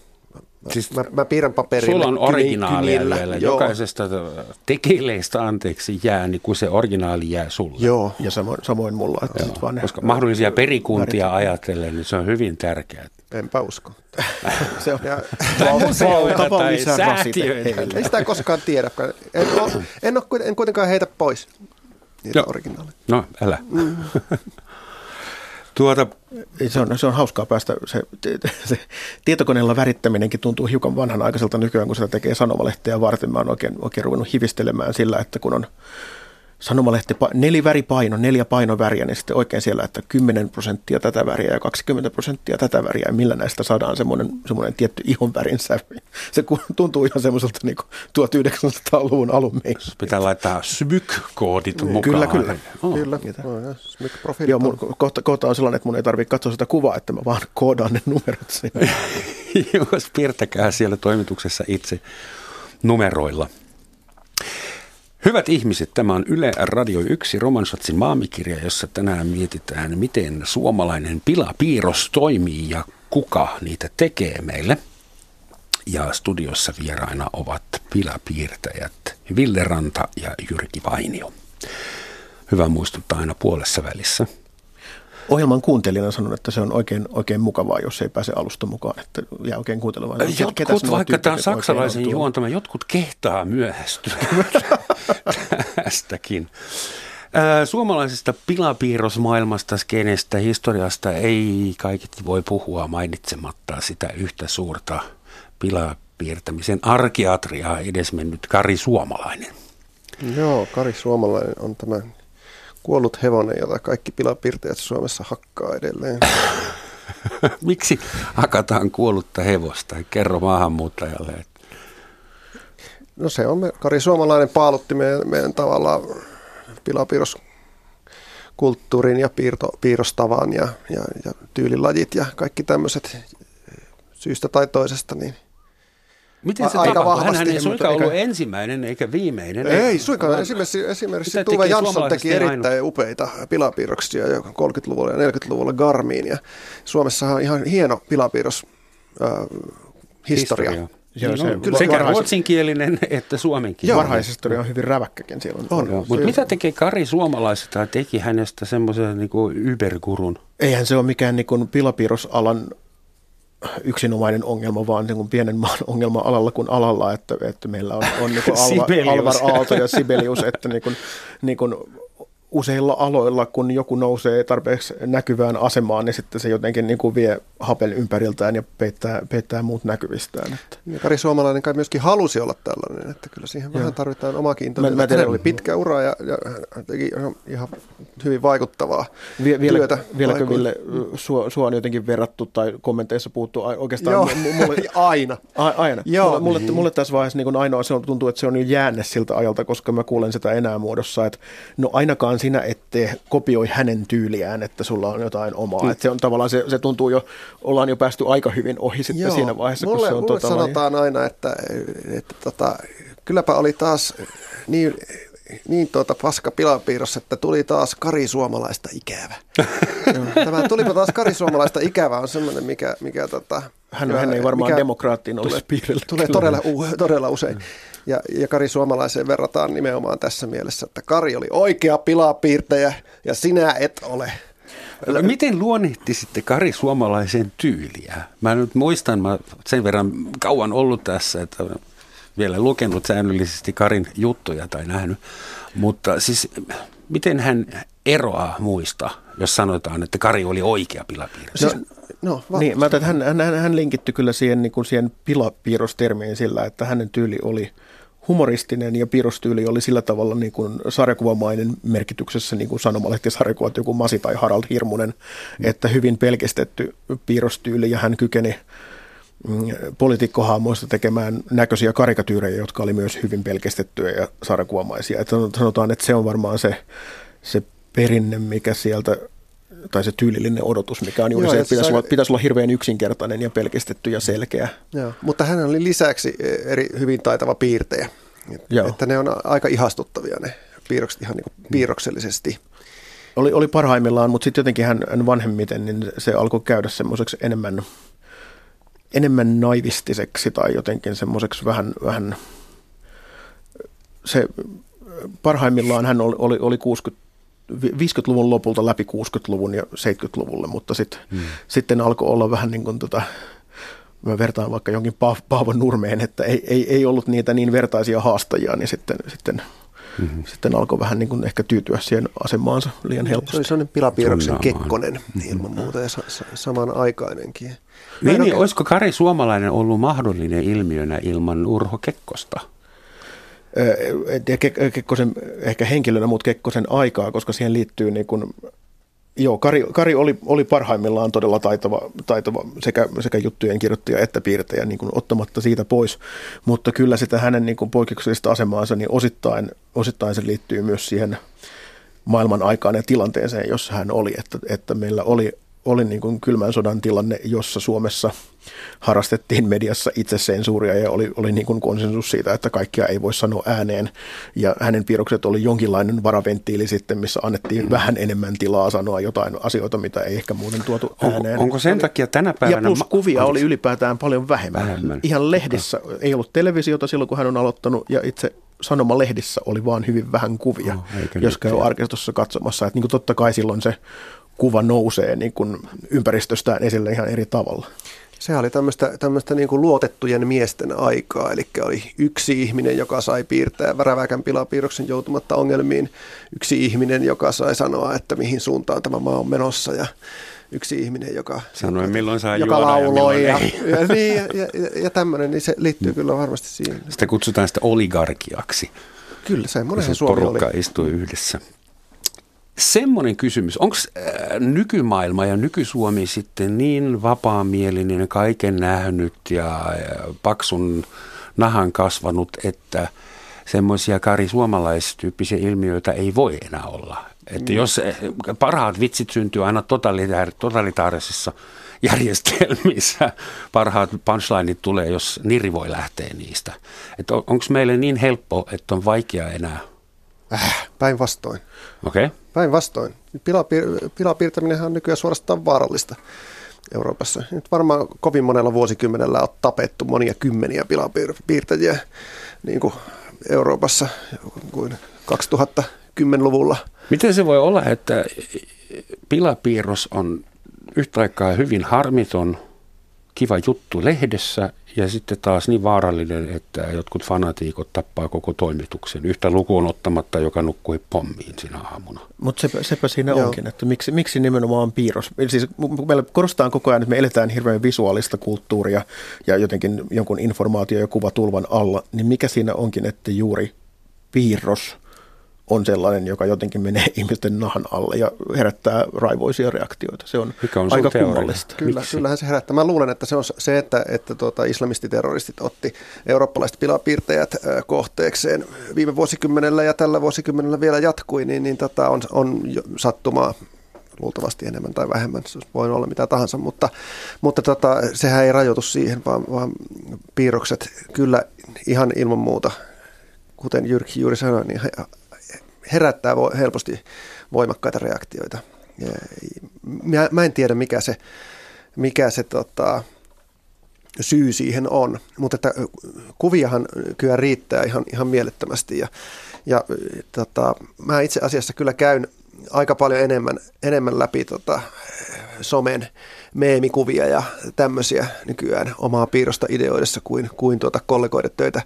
Siis mä, mä piirrän paperille. Sulla on originaalia vielä. Joo. Jokaisesta tekileistä anteeksi jää, niin kuin se originaali jää sulle. Joo, ja samoin, samoin mulla. Että Joo. Vaan Koska mahdollisia perikuntia värit. ajatellen, niin se on hyvin tärkeää. Enpä usko. se on tai säätiöitä. Ei sitä koskaan tiedä. En, ole, en, ole, en kuitenkaan heitä pois niitä originaaleja. No, älä. Mm. Tuota, se, on, se on hauskaa päästä, se, se tietokoneella värittäminenkin tuntuu hiukan vanhanaikaiselta nykyään, kun sitä tekee sanomalehteä varten. Mä oon oikein, oikein ruvennut hivistelemään sillä, että kun on sanomalehti, neliväripaino, neljä painoväriä, niin sitten oikein siellä, että 10 prosenttia tätä väriä ja 20 prosenttia tätä väriä, ja millä näistä saadaan semmoinen, semmoinen tietty ihonvärin sävy. Se tuntuu ihan semmoiselta niin 1900-luvun alun meissä. Pitää laittaa SMYK-koodit mukaan. Kyllä, kyllä. Oh, kyllä. Oh, Joo, mun, kohta, kohta on sellainen, että mun ei tarvitse katsoa sitä kuvaa, että mä vaan koodaan ne numerot sinne. Jos piirtäkää siellä toimituksessa itse numeroilla. Hyvät ihmiset, tämä on Yle Radio 1 Romansatsin maamikirja, jossa tänään mietitään, miten suomalainen pilapiirros toimii ja kuka niitä tekee meille. Ja studiossa vieraina ovat pilapiirtäjät Ville Ranta ja Jyrki Vainio. Hyvä muistuttaa aina puolessa välissä ohjelman kuuntelijana sanon, että se on oikein, oikein mukavaa, jos ei pääse alusta mukaan, että jää oikein kuuntelemaan. Jotkut, vaikka tämä on saksalaisen juontama, jotkut kehtaa myöhästyä tästäkin. Suomalaisesta pilapiirrosmaailmasta, skenestä, historiasta ei kaiket voi puhua mainitsematta sitä yhtä suurta pilapiirtämisen arkiatriaa edesmennyt Kari Suomalainen. Joo, Kari Suomalainen on tämä kuollut hevonen, jota kaikki pilapiirtäjät Suomessa hakkaa edelleen. Miksi hakataan kuollutta hevosta? Kerro maahanmuuttajalle. No se on, me, Kari Suomalainen paalutti meidän, meidän tavallaan pilapiirroskulttuurin ja piirto, piirrostavan ja, ja, ja tyylilajit ja kaikki tämmöiset syystä tai toisesta, niin – Miten se aika tapahtui? Hänhän ei suinkaan ollut ensimmäinen eikä viimeinen. Ei suinkaan. Esimerkiksi, esimerkiksi Tuve Jansson teki erittäin ainu. upeita pilapiirroksia jo 30-luvulla ja 40-luvulla Garmiin. Ja Suomessa on ihan hieno pilapiirros äh, historia. Historia. Joo, Niin se on. Sekä varhais- ruotsinkielinen että suomenkielinen. Varhaishistoria on hyvin räväkkäkin siellä. On, Joo, mutta mitä tekee Kari suomalaisesta? Teki hänestä semmoisen niin ybergurun. Eihän se ole mikään niin kuin pilapiirrosalan yksinomainen ongelma, vaan niin kuin pienen maan ongelma alalla kuin alalla, että, että meillä on, on niin kuin Alva. Alvar Aalto ja Sibelius, että niin kuin, niin kuin useilla aloilla, kun joku nousee tarpeeksi näkyvään asemaan, niin sitten se jotenkin niin kuin vie hapen ympäriltään ja peittää, peittää muut näkyvistään. Että. Ja Kari Suomalainen kai myöskin halusi olla tällainen, että kyllä siihen vähän tarvitaan. Mä- mä Hänellä oli pitkä ura ja, ja hän teki ihan, hyvin vaikuttavaa Vie, vielä, työtä. vieläkö. Ville sua, sua on jotenkin verrattu tai kommenteissa puuttuu ai- oikeastaan Joo, mu- mulle, aina. A, aina. Joo. Mulle, mulle, mulle tässä vaiheessa niin ainoa se on, tuntuu, että se on jo jäänne siltä ajalta, koska mä kuulen sitä enää muodossa, että no ainakaan sinä ette kopioi hänen tyyliään, että sulla on jotain omaa. Mm. Että se on tavallaan, se, se tuntuu jo, ollaan jo päästy aika hyvin ohi sitten Joo. siinä vaiheessa, mulle, kun se on mulle tota, sanotaan aina, että, että tota, kylläpä oli taas niin, niin tuota paska pilapiirros, että tuli taas Kari Suomalaista ikävä. Tämä tulipa taas Kari Suomalaista ikävä on semmoinen, mikä, mikä tota, hän, hän ei varmaan mikä demokraattiin olisi tulee, piirrellä. tulee todella, todella usein. Ja, ja Kari Suomalaiseen verrataan nimenomaan tässä mielessä, että Kari oli oikea pilapiirtäjä ja sinä et ole. Miten luonnehtisitte Kari suomalaisen tyyliä? Mä nyt muistan, mä sen verran kauan ollut tässä, että vielä lukenut säännöllisesti Karin juttuja tai nähnyt. Mutta siis miten hän eroaa muista, jos sanotaan, että Kari oli oikea pilapiirtäjä? Siis, no, va- Niin, mä että hän, hän, hän linkittyi kyllä siihen, niin kuin siihen pilapiirrostermiin sillä, että hänen tyyli oli humoristinen ja piirrostyyli oli sillä tavalla niin kuin sarjakuvamainen merkityksessä, niin kuin sanomalehtisarjakuvat, joku Masi tai Harald Hirmunen, että hyvin pelkistetty piirrostyyli ja hän kykeni mm, poliitikkohaamoista tekemään näköisiä karikatyyrejä, jotka oli myös hyvin pelkistettyjä ja sarjakuvamaisia. Että sanotaan, että se on varmaan se, se perinne, mikä sieltä tai se tyylillinen odotus, mikä on juuri Joo, se, että pitäisi se- olla, pitäisi olla hirveän yksinkertainen ja pelkistetty ja selkeä. Joo, mutta hän oli lisäksi eri, hyvin taitava piirtejä. Et- Joo. Että ne on aika ihastuttavia ne piirrokset ihan niin kuin piirroksellisesti. Oli, oli parhaimmillaan, mutta sitten jotenkin hän, hän vanhemmiten, niin se alkoi käydä semmoiseksi enemmän, enemmän naivistiseksi tai jotenkin semmoiseksi vähän, vähän se parhaimmillaan hän oli, oli, oli 60, 50-luvun lopulta läpi 60-luvun ja 70-luvulle, mutta sit, hmm. sitten alkoi olla vähän niin kuin tota, mä vertaan vaikka jonkin Paav- Paavo Nurmeen, että ei, ei, ei ollut niitä niin vertaisia haastajia, niin sitten, sitten, mm-hmm. sitten alkoi vähän niin kuin ehkä tyytyä siihen asemaansa liian Se helposti. oli sellainen pilapiirroksen kekkonen ilman muuta ja sa- sa- samanaikainenkin. Niin, niin, olisiko Kari suomalainen ollut mahdollinen ilmiönä ilman Urho Kekkosta? En tiedä Kek- Kekkosen ehkä henkilönä, mutta Kekkosen aikaa, koska siihen liittyy niin kuin, joo, Kari, Kari oli, oli parhaimmillaan todella taitava, taitava sekä, sekä juttujen kirjoittaja että piirtäjä niin kuin ottamatta siitä pois, mutta kyllä sitä hänen niin kuin poikkeuksellista asemaansa, niin osittain, osittain se liittyy myös siihen maailman aikaan ja tilanteeseen, jossa hän oli, että, että meillä oli, oli niin kuin kylmän sodan tilanne, jossa Suomessa harrastettiin mediassa itsesensuuria ja oli, oli niin kuin konsensus siitä, että kaikkia ei voi sanoa ääneen. Ja hänen piirrokset oli jonkinlainen varaventtiili sitten, missä annettiin vähän enemmän tilaa sanoa jotain asioita, mitä ei ehkä muuten tuotu ääneen. Onko, onko sen takia tänä päivänä... Ja plus kuvia oli ylipäätään paljon vähemmän. Vähemmän. Ihan lehdissä ei ollut televisiota silloin, kun hän on aloittanut, ja itse sanomalehdissä oli vaan hyvin vähän kuvia, Oh, jos käy tiedä. arkistossa katsomassa. Että niin kuin totta kai silloin se kuva nousee niin kuin ympäristöstään esille ihan eri tavalla. Se oli tämmöistä, tämmöistä niin kuin luotettujen miesten aikaa, eli oli yksi ihminen, joka sai piirtää väräväkän pilapiirroksen joutumatta ongelmiin, yksi ihminen, joka sai sanoa, että mihin suuntaan tämä maa on menossa ja yksi ihminen, joka, Sanoi, milloin saa joka lauloi ja, ja, niin, ja, ja, ja tämmöinen, niin se liittyy kyllä varmasti siihen. Sitä kutsutaan sitä oligarkiaksi, Kyllä, semmoinen se Suomi oli. porukka istuu yhdessä. Semmoinen kysymys, onko nykymaailma ja nykysuomi sitten niin vapaamielinen, kaiken nähnyt ja ja paksun nahan kasvanut, että semmoisia Kari suomalaistyyppisiä ilmiöitä ei voi enää olla. Että jos eh, parhaat vitsit syntyy aina totalitaar- totalitaarisissa järjestelmissä, parhaat punchlineit tulee, jos niri voi lähteä niistä. Että on, onko meille niin helppo, että on vaikea enää? Äh, päinvastoin. Okei. Okay. Päinvastoin. Pilapiir- pilapiirtäminen on nykyään suorastaan vaarallista. Euroopassa. Nyt varmaan kovin monella vuosikymmenellä on tapettu monia kymmeniä pilapiirtäjiä niin kuin Euroopassa kuin 2010-luvulla. Miten se voi olla, että pilapiirros on yhtä aikaa hyvin harmiton, kiva juttu lehdessä ja sitten taas niin vaarallinen, että jotkut fanatiikot tappaa koko toimituksen yhtä lukuun ottamatta, joka nukkui pommiin siinä aamuna. Mutta sepä, sepä siinä Joo. onkin, että miksi, miksi nimenomaan piirros? Siis meillä korostetaan koko ajan, että me eletään hirveän visuaalista kulttuuria ja jotenkin jonkun informaatio- ja kuvatulvan alla, niin mikä siinä onkin, että juuri piirros – on sellainen, joka jotenkin menee ihmisten nahan alle ja herättää raivoisia reaktioita. Se on, Mikä on aika kummallista. Kyllä, kyllähän se herättää. Mä luulen, että se on se, että, että tuota, islamistiterroristit otti eurooppalaiset pilapiirtäjät kohteekseen viime vuosikymmenellä ja tällä vuosikymmenellä vielä jatkui, niin, niin tota, on, on sattumaa luultavasti enemmän tai vähemmän, se voi olla mitä tahansa, mutta, mutta tota, sehän ei rajoitu siihen, vaan, vaan piirrokset kyllä ihan ilman muuta, kuten Jyrki juuri sanoi, niin herättää helposti voimakkaita reaktioita. Mä, mä en tiedä, mikä se, mikä se tota, syy siihen on, mutta että kuviahan kyllä riittää ihan, ihan mielettömästi. Ja, ja tota, mä itse asiassa kyllä käyn aika paljon enemmän, enemmän läpi tota, somen meemikuvia ja tämmöisiä nykyään omaa piirrosta ideoidessa kuin, kuin tuota kollegoiden töitä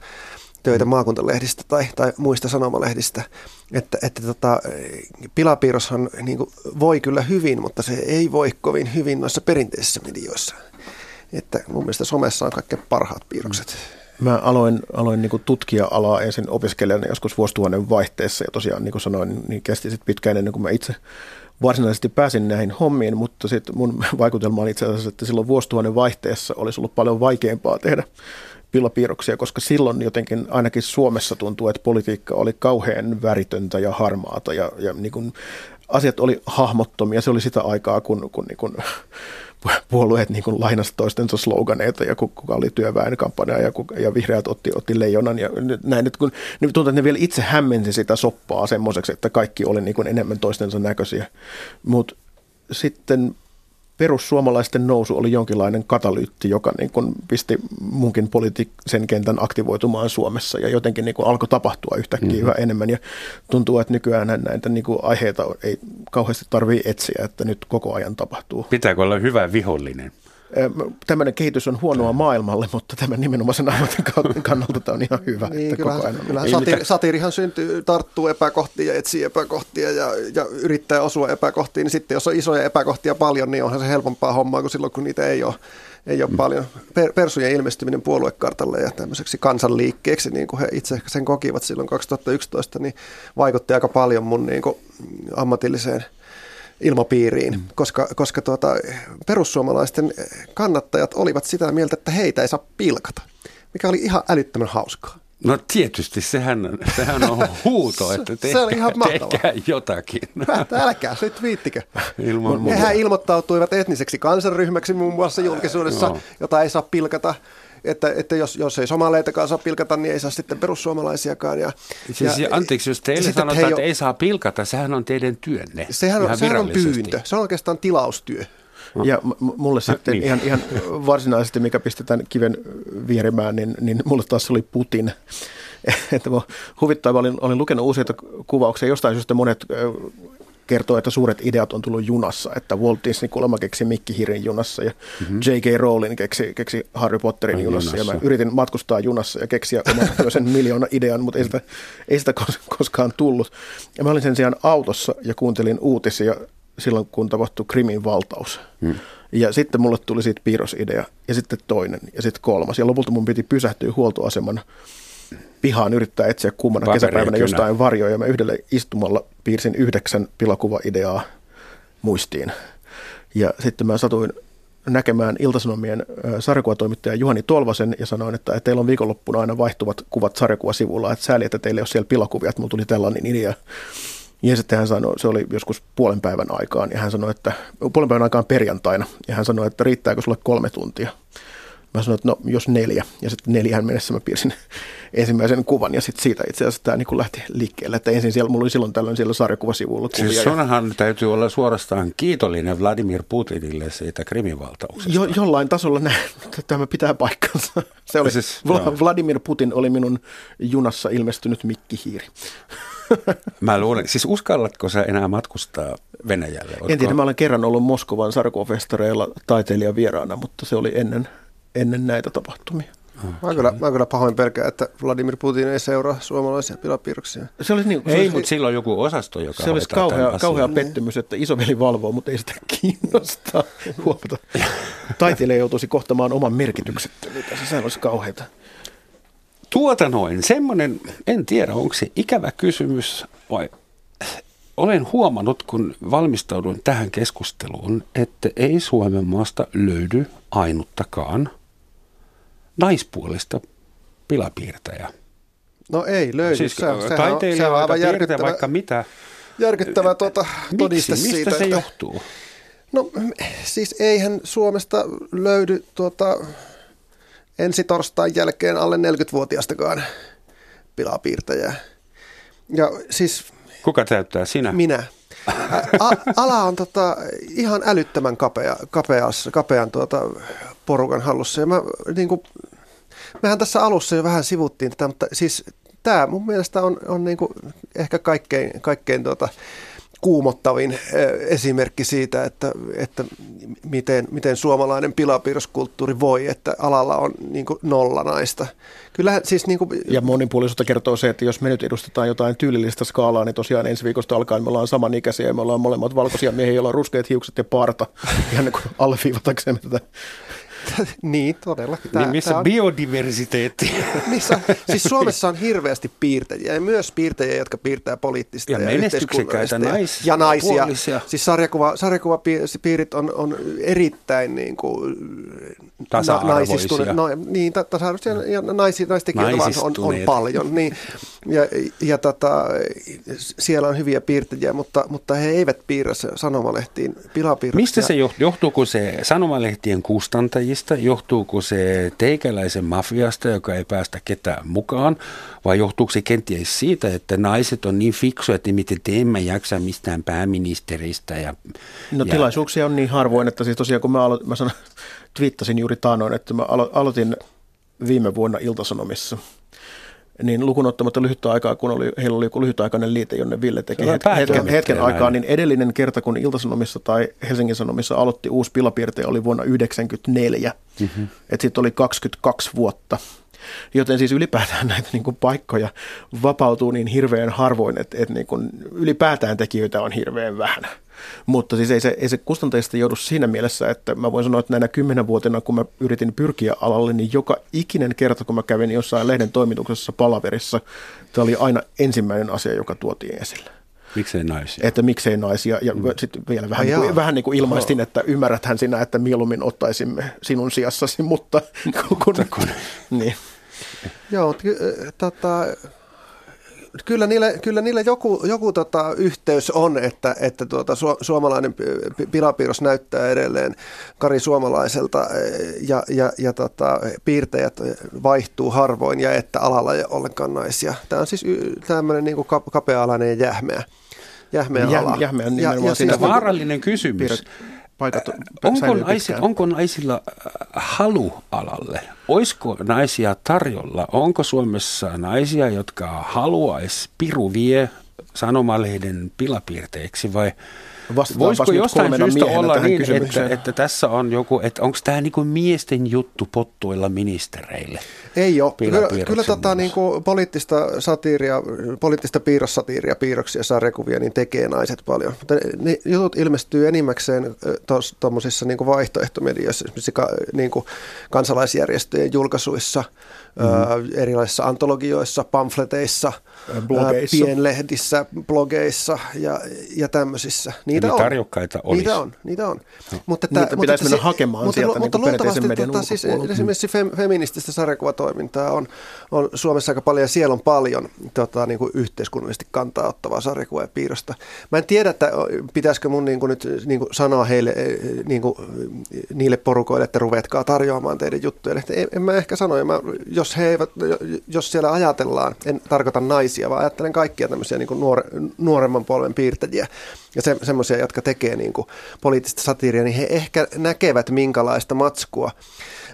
töitä maakuntalehdistä tai, tai muista sanomalehdistä. Että, että tota, pilapiirroshan niin kuin, voi kyllä hyvin, mutta se ei voi kovin hyvin noissa perinteisissä medioissa. Että mun mielestä somessa on kaikkein parhaat piirrokset. Mä aloin, aloin niin tutkia alaa ensin opiskelijana joskus vuosituhannen vaihteessa ja tosiaan niin kuin sanoin, niin kesti sitten pitkään ennen kuin mä itse varsinaisesti pääsin näihin hommiin, mutta sitten mun vaikutelma on itse asiassa, että silloin vuosituhannen vaihteessa olisi ollut paljon vaikeampaa tehdä pillapiirroksia, koska silloin jotenkin ainakin Suomessa tuntuu, että politiikka oli kauhean väritöntä ja harmaata ja, ja niin kuin asiat oli hahmottomia. Se oli sitä aikaa, kun, kun niin kuin puolueet niin kuin lainasi toistensa sloganeita ja kuka oli työväenkampanja ja, kuka, ja vihreät otti, otti leijonan ja näin. Että kun, niin tuntuu, että ne vielä itse hämmensi sitä soppaa semmoiseksi, että kaikki oli niin kuin enemmän toistensa näköisiä. Mutta sitten perussuomalaisten nousu oli jonkinlainen katalyytti, joka niin kuin pisti munkin poliittisen kentän aktivoitumaan Suomessa ja jotenkin niin kuin alkoi tapahtua yhtäkkiä mm-hmm. yhä enemmän ja tuntuu, että nykyään näitä niin kuin aiheita ei kauheasti tarvitse etsiä, että nyt koko ajan tapahtuu. Pitääkö olla hyvä vihollinen? Tämmöinen kehitys on huonoa maailmalle, mutta tämän nimenomaisen ammatin kannalta tämä on ihan hyvä. Niin, että kyllähän, koko ajan kyllähän satiiri, satiirihan syntyy, tarttuu epäkohtia, etsii epäkohtia ja, ja yrittää osua epäkohtiin. Niin sitten jos on isoja epäkohtia paljon, niin onhan se helpompaa hommaa kuin silloin, kun niitä ei ole ei ole mm. paljon. Per, persujen ilmestyminen puoluekartalle ja tämmöiseksi kansanliikkeeksi, niin kuin he itse sen kokivat silloin 2011, niin vaikutti aika paljon mun niin kuin ammatilliseen ilmapiiriin, mm. koska, koska tuota, perussuomalaisten kannattajat olivat sitä mieltä, että heitä ei saa pilkata, mikä oli ihan älyttömän hauskaa. No tietysti, sehän, sehän on huuto, että te, se oli ihan tehkää jotakin. Päätä, älkää nyt viittikö. Ilman Hehän ilmoittautuivat etniseksi kansanryhmäksi muun muassa julkisuudessa, no. jota ei saa pilkata että, että jos, jos ei somaleitakaan saa pilkata, niin ei saa sitten perussuomalaisiakaan. Ja, siis, ja, anteeksi, jos teille sanotaan, että, että ei saa pilkata, sehän on teidän työnne. Sehän on, sehän on pyyntö, se on oikeastaan tilaustyö. Ja mulle sitten niin. ihan, ihan varsinaisesti, mikä pistetään kiven vierimään, niin, niin mulle taas oli Putin. Että huvittaa, olin, olin lukenut useita kuvauksia. Jostain syystä monet kertoo, että suuret ideat on tullut junassa, että Walt Disney kuulemma keksi Mikki Hirin junassa ja mm-hmm. J.K. Rowling keksi, keksi Harry Potterin junassa, junassa, ja mä yritin matkustaa junassa ja keksiä oman sen miljoona idean, mutta ei sitä, ei sitä koskaan tullut. Ja mä olin sen sijaan autossa ja kuuntelin uutisia silloin, kun tapahtui Krimin valtaus. Mm. Ja sitten mulle tuli siitä piirrosidea ja sitten toinen ja sitten kolmas. Ja lopulta mun piti pysähtyä huoltoaseman pihaan yrittää etsiä kuumana kesäpäivänä jostain varjoja. Ja mä yhdelle istumalla piirsin yhdeksän pilakuvaideaa muistiin. Ja sitten mä satuin näkemään Iltasanomien sarjakuvatoimittaja Juhani Tolvasen ja sanoin, että, teillä on viikonloppuna aina vaihtuvat kuvat sarjakuvasivulla, että sääli, että teillä ei ole siellä pilakuvia, että mulla tuli tällainen idea. Ja sitten hän sanoi, se oli joskus puolen päivän aikaan, ja hän sanoi, että puolen päivän aikaan perjantaina, ja hän sanoi, että riittääkö sulle kolme tuntia. Mä sanoin, että no jos neljä. Ja sitten neljään mennessä mä piirsin ensimmäisen kuvan ja sitten siitä itse asiassa tämä niin lähti liikkeelle. Että ensin siellä, mulla oli silloin tällöin siellä sarjakuvasivuilla kuvia. Siis sunhan ja... täytyy olla suorastaan kiitollinen Vladimir Putinille siitä krimivaltauksesta. Jo, jollain tasolla näin, tämä pitää paikkansa. Se oli, siis, Vla- Vladimir Putin oli minun junassa ilmestynyt mikkihiiri. Mä luulen, siis uskallatko sä enää matkustaa Venäjälle? Ootko... En tiedä, mä olen kerran ollut Moskovan sarjakuvafestareilla taiteilijan vieraana, mutta se oli ennen, ennen näitä tapahtumia. Mä kyllä, mä kyllä pahoin pelkää, että Vladimir Putin ei seuraa suomalaisia pilapiirroksia. Se olisi niin, se ei, mutta silloin joku osasto, joka Se olisi kauhea, kauhea pettymys, että isoveli valvoo, mutta ei sitä kiinnostaa huomata. Taiteilija joutuisi kohtamaan oman merkityksettömyytensä, se olisi kauheita. Tuota noin, semmoinen, en tiedä onko se ikävä kysymys vai olen huomannut, kun valmistaudun tähän keskusteluun, että ei Suomen maasta löydy ainuttakaan – naispuolista pilapiirtäjä. No ei löydy. Siis se, taiteilija, se on aivan järkyttävä, vaikka mitä. Järkyttävä tuota, todiste Miksi? siitä. Mistä se että, johtuu? No siis eihän Suomesta löydy tuota, ensi torstain jälkeen alle 40-vuotiastakaan pilapiirtäjää. Ja siis... Kuka täyttää sinä? Minä. Ala on tota, ihan älyttömän kapea, kapeas, kapean tuota, porukan hallussa. Ja mä, niin kuin, mehän tässä alussa jo vähän sivuttiin tätä, mutta siis tämä mun mielestä on, on niin kuin ehkä kaikkein, kaikkein tuota, kuumottavin esimerkki siitä, että, että miten, miten suomalainen pilapiirroskulttuuri voi, että alalla on niin nolla naista. Kyllä, siis niin kuin... Ja monipuolisuutta kertoo se, että jos me nyt edustetaan jotain tyylillistä skaalaa, niin tosiaan ensi viikosta alkaen me ollaan samanikäisiä ja me ollaan molemmat valkoisia miehiä, joilla on ruskeat hiukset ja parta, ihan niin kuin alleviivataksemme tätä niin, todellakin. Tämä, niin missä tämä on... biodiversiteetti? missä, siis Suomessa on hirveästi piirtäjiä ja myös piirtäjiä, jotka piirtää poliittista ja, ja menestyksekkäitä nais, ja naisia. Puolisia. Siis sarjakuva, sarjakuvapiirit on, on erittäin niin kuin, tasa-arvoisia. No, niin, tasa-arvoisia ja naisi, naistekijöitä on, on paljon. Niin, ja, ja tota, siellä on hyviä piirtäjiä, mutta, mutta he eivät piirrä sanomalehtiin pilapiirroksia. Mistä se johtuu? Johtuuko se sanomalehtien kustantajista? Johtuuko se teikäläisen mafiasta, joka ei päästä ketään mukaan? Vai johtuuko se kenties siitä, että naiset on niin fiksuja, että miten te emme jaksa mistään pääministeristä? Ja, no ja... tilaisuuksia on niin harvoin, että siis tosiaan kun mä, alo- mä sanon, twiittasin juuri taanoin, että mä alo- aloitin viime vuonna Iltasanomissa – niin lukunottamatta lyhyttä aikaa, kun oli, heillä oli joku lyhytaikainen liite, jonne Ville teki hetken, hetken, hetken aikaa, niin edellinen kerta, kun Iltasanomissa tai Helsingin Sanomissa aloitti uusi pilapiirte, oli vuonna 1994. Mm-hmm. Että sitten oli 22 vuotta. Joten siis ylipäätään näitä niin kuin paikkoja vapautuu niin hirveän harvoin, että, että niin kuin ylipäätään tekijöitä on hirveän vähän. Mutta siis ei se, ei se kustantajista joudu siinä mielessä, että mä voin sanoa, että näinä kymmenen vuotena, kun mä yritin pyrkiä alalle, niin joka ikinen kerta, kun mä kävin jossain lehden toimituksessa palaverissa, tämä oli aina ensimmäinen asia, joka tuotiin esille. Miksei naisia? Että miksei naisia. Ja mm. sitten vielä vähän, niin kuin, vähän niin kuin ilmaistin, että ymmärräthän sinä, että mieluummin ottaisimme sinun sijassasi, mutta kun, kun, niin. Joo, t- tota, kyllä niillä, kyllä niillä joku, joku tota, yhteys on, että, että tuota, su, suomalainen pilapiirros näyttää edelleen Kari Suomalaiselta e, ja, ja, ja tota, piirtäjät vaihtuu harvoin ja että alalla ei ole ollenkaan naisia. Tämä on siis tämmöinen niin kuin kapea-alainen ja jähmeä, jähmeä Jä, ala. Jähmeä ja, ja siis vaarallinen kysymys. Piirret, paikat onko, naisi, onko naisilla halu alalle? Olisiko naisia tarjolla? Onko Suomessa naisia, jotka haluaisi piru vie sanomalehden pilapiirteeksi vai – Voisiko jostain syystä olla niin, että, että tässä on joku, että onko tämä niinku miesten juttu pottuilla ministereille? Ei ole. Kyllä, kyllä tota, niinku poliittista satiiria, poliittista piirrossatiiria, piirroksia, sarjakuvia, niin tekee naiset paljon. Mutta ne jutut ilmestyy enimmäkseen tuommoisissa niinku vaihtoehtomedioissa, esimerkiksi ka, niinku kansalaisjärjestöjen julkaisuissa, mm-hmm. ö, erilaisissa antologioissa, pamfleteissa – blogeissa. pienlehdissä, blogeissa ja, ja tämmöisissä. Niitä Eli on. tarjokkaita olisi. Niitä on, niitä on. No. Mutta, Niitä pitäisi mennä hakemaan mutta, sieltä mutta niin kuin perinteisen luultavasti median tota, siis esimerkiksi fem, feminististä sarjakuvatoimintaa on, on Suomessa aika paljon ja siellä on paljon tota, niin kuin yhteiskunnallisesti kantaa ottavaa sarjakuva ja piirrosta. Mä en tiedä, että pitäisikö mun niin kuin nyt niin kuin sanoa heille, niin kuin, niille porukoille, että ruvetkaa tarjoamaan teidän juttuja. Että en, en mä ehkä sano, ja mä, jos, he eivät, jos siellä ajatellaan, en tarkoita naisia, vaan ajattelen kaikkia tämmöisiä niin nuore, nuoremman polven piirtäjiä ja se, semmoisia, jotka tekee niin kuin poliittista satiiria, niin he ehkä näkevät, minkälaista matskua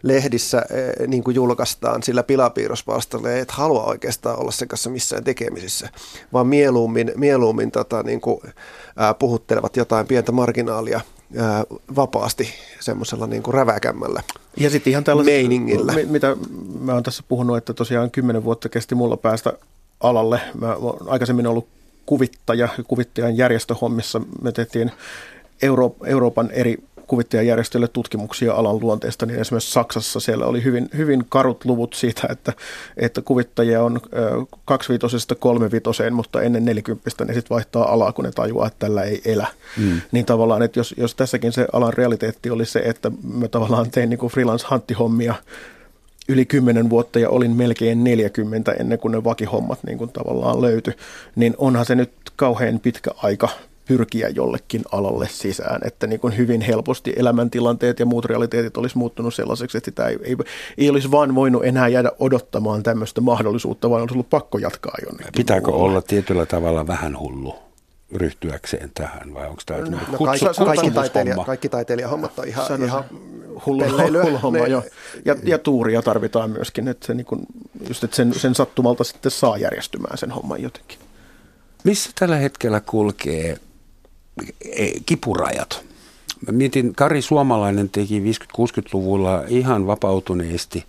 lehdissä eh, niin kuin julkaistaan sillä pilapiirrosvastalle, et halua oikeastaan olla sen kanssa missään tekemisissä, vaan mieluummin, mieluummin tota, niin kuin, ää, puhuttelevat jotain pientä marginaalia ää, vapaasti semmoisella niin kuin räväkämmällä. Ja sitten ihan tällaiset, meiningillä. mi- mitä mä oon tässä puhunut, että tosiaan kymmenen vuotta kesti mulla päästä alalle. Mä oon aikaisemmin ollut kuvittaja, kuvittajan järjestöhommissa. Me tehtiin Euro- Euroopan eri kuvittajajärjestöille tutkimuksia alan luonteesta, niin esimerkiksi Saksassa siellä oli hyvin, hyvin karut luvut siitä, että, että kuvittajia on ö, kaksiviitosesta kolmevitoseen, mutta ennen nelikymppistä ne sitten vaihtaa alaa, kun ne tajuaa, että tällä ei elä. Mm. Niin tavallaan, että jos, jos tässäkin se alan realiteetti oli se, että mä tavallaan tein niin kuin freelance-hanttihommia yli 10 vuotta ja olin melkein 40 ennen kuin ne vakihommat niin kuin tavallaan löytyi, niin onhan se nyt kauhean pitkä aika pyrkiä jollekin alalle sisään, että niin kuin hyvin helposti elämäntilanteet ja muut realiteetit olisi muuttunut sellaiseksi, että sitä ei, ei, ei olisi vaan voinut enää jäädä odottamaan tämmöistä mahdollisuutta, vaan olisi ollut pakko jatkaa jonnekin. Pitääkö muualle. olla tietyllä tavalla vähän hullu ryhtyäkseen tähän vai onko tämä no, No kutsu, kaikki, kaikki, taiteilija, kaikki taiteilijahommat on ihan, Sano, ihan pelleilyä. hullu homma, Ne- joo. Ja, ja tuuria tarvitaan myöskin, että, se niin kuin, just, että sen, sen sattumalta sitten saa järjestymään sen homman jotenkin. Missä tällä hetkellä kulkee e, kipurajat? Mä mietin, Kari Suomalainen teki 50-60-luvulla ihan vapautuneesti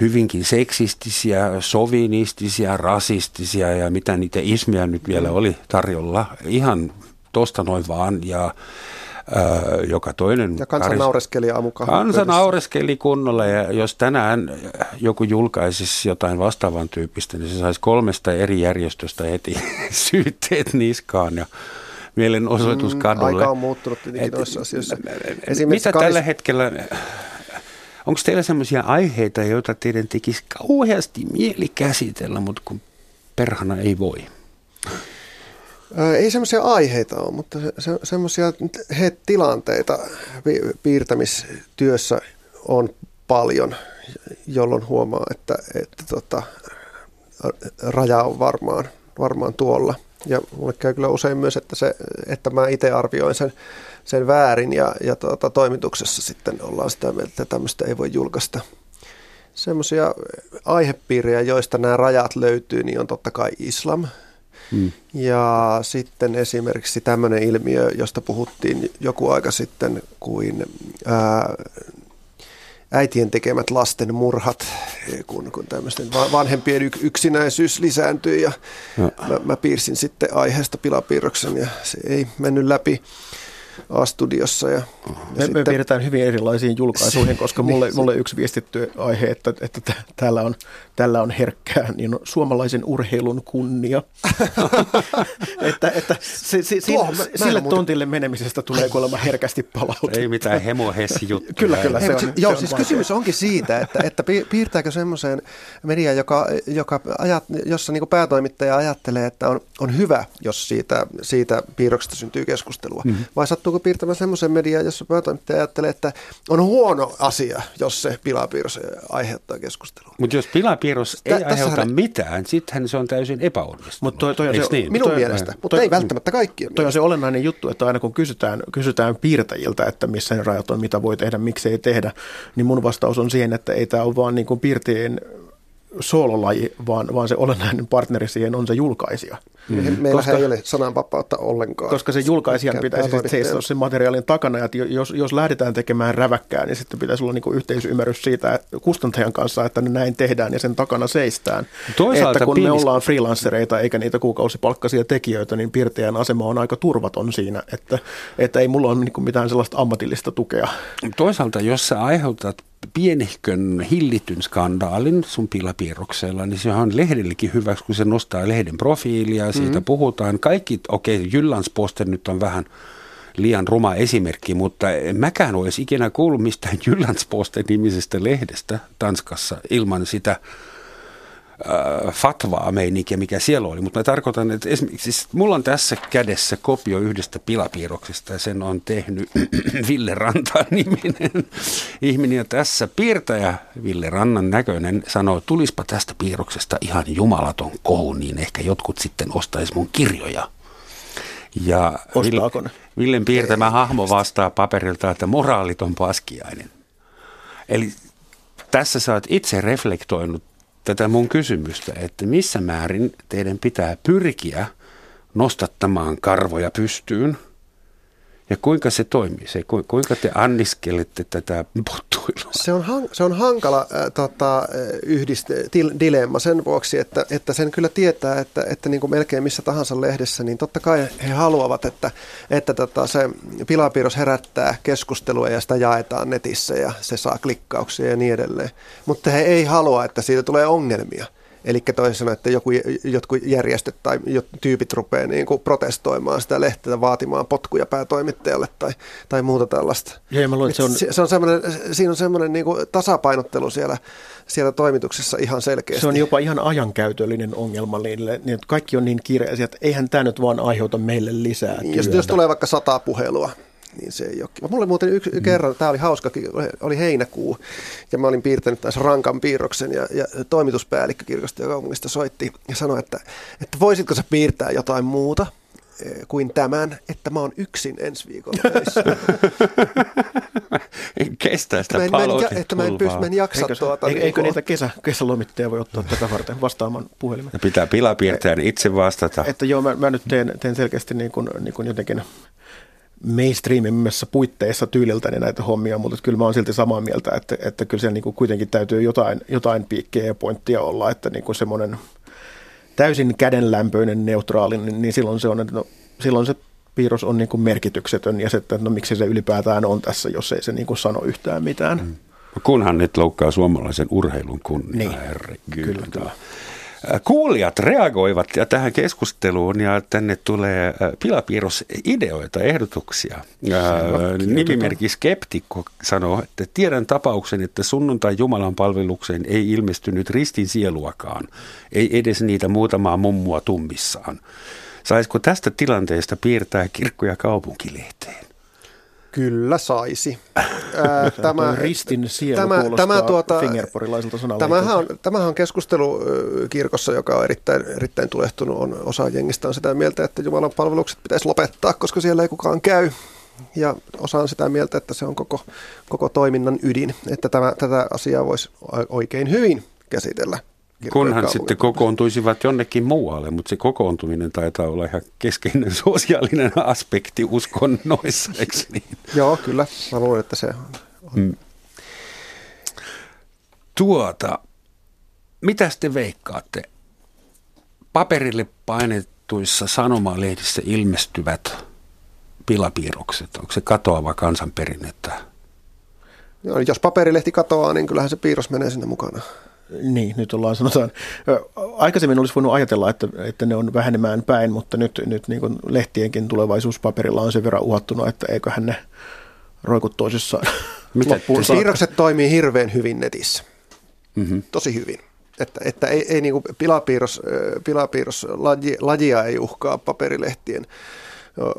hyvinkin seksistisiä, sovinistisia, rasistisia ja mitä niitä ismiä nyt vielä oli tarjolla. Ihan tosta noin vaan ja joka toinen... Ja kansa Kari- naureskeli aamukaan. Kansa naureskeli kunnolla ja jos tänään joku julkaisisi jotain vastaavan tyyppistä, niin se saisi kolmesta eri järjestöstä heti syytteet niskaan ja mielenosoitus kadulle. Mm, Aika on muuttunut tietenkin Et- noissa asioissa. Mitä Karis- tällä hetkellä, onko teillä sellaisia aiheita, joita teidän tekisi kauheasti mieli käsitellä, mutta kun perhana ei voi? Ei semmoisia aiheita ole, mutta se, se, semmoisia tilanteita pi- piirtämistyössä on paljon, jolloin huomaa, että, että tota, raja on varmaan, varmaan tuolla. Ja mulle käy kyllä usein myös, että, se, että mä itse arvioin sen, sen väärin ja, ja tuota, toimituksessa sitten ollaan sitä mieltä, että tämmöistä ei voi julkaista. Semmoisia aihepiirejä, joista nämä rajat löytyy, niin on totta kai islam, Hmm. ja sitten esimerkiksi tämmöinen ilmiö, josta puhuttiin joku aika sitten, kuin ää, äitien tekemät lasten murhat, kun, kun tämmöisten va- vanhempien yk- yksinäisyys lisääntyi ja No. mä, mä piirsin sitten aiheesta pilapiirroksen ja se ei mennyt läpi A-studiossa. Ja, ja Me, me piirretään hyvin erilaisiin julkaisuihin, koska mulle, Niin, mulle yksi viestitty aihe, että, että tä- täällä, on, täällä on herkkää, niin on suomalaisen urheilun kunnia. että että se, se, Tuo, sille, mä- sille muuten- tontille menemisestä tulee kuulemma herkästi palautetta. Ei mitään hemohessi juttuja. Kyllä, kyllä. Se on- si- joo, se on siis vaikea. kysymys onkin siitä, että, että pi- piirtääkö semmoiseen mediaan, joka, joka ajat, jossa niin päätoimittaja ajattelee, että on, on hyvä, jos siitä, siitä piirroksesta syntyy keskustelua. Mm-hmm. Vai sattuuko piirtämään semmoisen mediaan, jossa päätoimittaja ajattelee, että on huono asia, jos se pilapiirros aiheuttaa keskustelua. Mutta jos pilapiirros ei Tä- aiheuta tässähän- mitään, sittenhän se on täysin epäonnistunut. Mut toi- toi on se- niin? Minun toi- mielestä, mutta ei välttämättä kaikkien Toi on se olennainen juttu, että aina kun kysytään, kysytään piirtäjiltä, että missä ne rajat on, mitä voi tehdä, miksi ei tehdä, niin mun vastaus on siihen, että ei tämä ole vaan niin kuin piirtäjien soololaji, vaan, vaan se olennainen partneri siihen on se julkaisija. Mm-hmm. Meillä Koska- ei ole sananvapautta ollenkaan. Koska se julkaisijan pitäisi sitten päätoimittajan- seisoa sen materiaalin takana, että jos, jos lähdetään tekemään räväkkää, niin sitten pitäisi olla niinku yhteisymmärrys siitä että kustantajan kanssa, että ne näin tehdään ja sen takana seistään. Toisaalta että kun me pienis- ollaan freelancereita eikä niitä kuukausipalkkaisia tekijöitä, niin piirtäjän asema on aika turvaton siinä, että, että ei mulla ole niinku mitään sellaista ammatillista tukea. Toisaalta, jos sä aiheutat pienehkön hillityn skandaalin sun pilapiirroksella, niin se on lehdellekin hyväksi, kun se nostaa lehden profiilia, siitä mm-hmm. puhutaan. Kaikki, okei, okay, Jyllandsposten nyt on vähän liian ruma esimerkki, mutta en mäkään olisi ikinä kuullut mistään Jyllandsposten nimisestä lehdestä Tanskassa ilman sitä äh, fatvaa meininkiä, mikä siellä oli. Mutta mä tarkoitan, että esimerkiksi siis mulla on tässä kädessä kopio yhdestä pilapiirroksesta ja sen on tehnyt Ville Ranta niminen ihminen. Ja tässä piirtäjä Ville Rannan näköinen sanoo, tulispa tästä piirroksesta ihan jumalaton kohu, niin ehkä jotkut sitten ostaisi mun kirjoja. Ja Ostaako Ville, Villen piirtämä hahmo vastaa paperilta, että moraaliton paskiainen. Eli tässä sä oot itse reflektoinut tätä mun kysymystä, että missä määrin teidän pitää pyrkiä nostattamaan karvoja pystyyn – ja kuinka se toimii? Se, kuinka te anniskelette tätä pottuilua? Se on, se on hankala äh, tota, yhdist- til, dilemma sen vuoksi, että, että sen kyllä tietää, että, että niin kuin melkein missä tahansa lehdessä, niin totta kai he haluavat, että, että tota, se pilapiirros herättää keskustelua ja sitä jaetaan netissä ja se saa klikkauksia ja niin edelleen. Mutta he ei halua, että siitä tulee ongelmia. Eli toisin sanoen, että joku, jotkut järjestöt tai tyypit rupeaa niin kuin protestoimaan sitä lehteä, vaatimaan potkuja päätoimittajalle tai, tai muuta tällaista. Ja mä luulen, se on... Se on siinä on semmoinen niin kuin tasapainottelu siellä, siellä toimituksessa ihan selkeästi. Se on jopa ihan ajankäytöllinen ongelma niille. Niin, kaikki on niin kiireisiä, että eihän tämä nyt vaan aiheuta meille lisää Jos, jos tulee vaikka sata puhelua, niin se ei ole. Mulle muuten yksi mm. kerran, tämä oli hauska, oli heinäkuu, ja mä olin piirtänyt tässä rankan piirroksen, ja, ja toimituspäällikkö kirkosta ja kaupungista soitti ja sanoi, että, että voisitko sä piirtää jotain muuta eh, kuin tämän, että mä oon yksin ensi viikolla töissä. en kestä sitä mä en, mä en, että mä en, pysty, mä en jaksa eikö, tuota. Eikö, niin eikö niitä kesä, kesälomittajia voi ottaa tätä varten vastaamaan puhelimeen? Ja pitää pilapiirtäjän itse vastata. Että joo, mä, mä nyt teen, teen selkeästi niin kuin, niin kuin jotenkin mainstreamimmissä puitteissa tyyliltäni niin näitä hommia, mutta kyllä mä oon silti samaa mieltä, että, että kyllä siellä niin kuitenkin täytyy jotain, jotain piikkejä ja pointtia olla, että niin semmoinen täysin kädenlämpöinen, neutraali, niin, niin silloin se on, että no, silloin se piirros on niin merkityksetön ja se, että no miksi se ylipäätään on tässä, jos ei se niin sano yhtään mitään. Mm. Kunhan nyt loukkaa suomalaisen urheilun kunnia, niin. herre. Kyllä, kyllä. Kuulijat reagoivat ja tähän keskusteluun ja tänne tulee pilapiirrosideoita, ehdotuksia. Nimimerkki Skeptikko sanoo, että tiedän tapauksen, että sunnuntai Jumalan palvelukseen ei ilmestynyt ristin sieluakaan, ei edes niitä muutamaa mummua tummissaan. Saisiko tästä tilanteesta piirtää kirkko- ja kaupunkilehteen? Kyllä saisi. Tämä, ristin sielu tämä, tämä, tuota, fingerporilaiselta tämähän on, tämähän on keskustelu kirkossa, joka on erittäin, erittäin tulehtunut. On, osa jengistä on sitä mieltä, että Jumalan palvelukset pitäisi lopettaa, koska siellä ei kukaan käy. Ja osa on sitä mieltä, että se on koko, koko toiminnan ydin, että tämä, tätä asiaa voisi oikein hyvin käsitellä Kunhan sitten kokoontuisivat jonnekin muualle, mutta se kokoontuminen taitaa olla ihan keskeinen sosiaalinen aspekti uskonnoissa, eikö niin? Joo, kyllä. Mä luulen, että se on. Mm. Tuota, mitä te veikkaatte? Paperille painettuissa sanomalehdissä ilmestyvät pilapiirrokset, onko se katoava kansanperinnettä? Joo, jos paperilehti katoaa, niin kyllähän se piirros menee sinne mukana. Niin, nyt ollaan sanotaan, aikaisemmin olisi voinut ajatella, että, että ne on vähenemään päin, mutta nyt, nyt niin kuin lehtienkin tulevaisuuspaperilla on sen verran uhattuna, että eiköhän ne roikut toisissaan Mitä Piirrokset toimii hirveän hyvin netissä, mm-hmm. tosi hyvin. Että, että ei, ei niin kuin pilapiirros, pilapiirros lajia ei uhkaa paperilehtien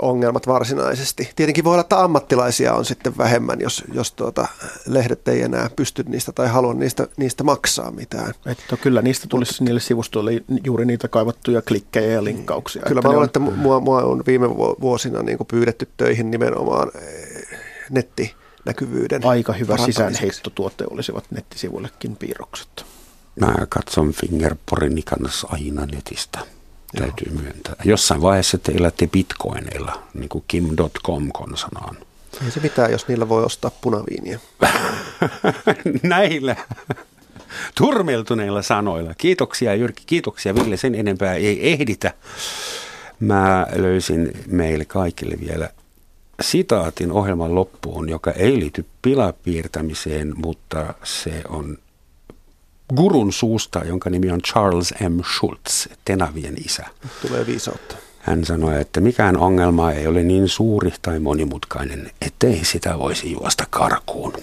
ongelmat varsinaisesti. Tietenkin voi olla, että ammattilaisia on sitten vähemmän, jos, jos tuota, lehdet ei enää pysty niistä tai halua niistä, niistä maksaa mitään. Että kyllä niistä tulisi niille sivustoille juuri niitä kaivattuja klikkejä ja linkkauksia. Kyllä mä luulen, että mua, mua on viime vuosina niin kuin pyydetty töihin nimenomaan eh, netti näkyvyyden Aika hyvä sisäänheittotuote olisivat nettisivuillekin piirrokset. Mä katson Fingerporin kanssa aina netistä. Täytyy Joo. myöntää. Jossain vaiheessa te elätte bitcoineilla, niin kuin kim.com konsanaan. Ei se mitään, jos niillä voi ostaa punaviiniä. Näillä turmeltuneilla sanoilla. Kiitoksia Jyrki, kiitoksia Ville, sen enempää ei ehditä. Mä löysin meille kaikille vielä sitaatin ohjelman loppuun, joka ei liity pilapiirtämiseen, mutta se on gurun suusta, jonka nimi on Charles M. Schultz, Tenavien isä. Tulee viisautta. Hän sanoi, että mikään ongelma ei ole niin suuri tai monimutkainen, ettei sitä voisi juosta karkuun.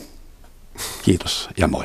Kiitos ja moi.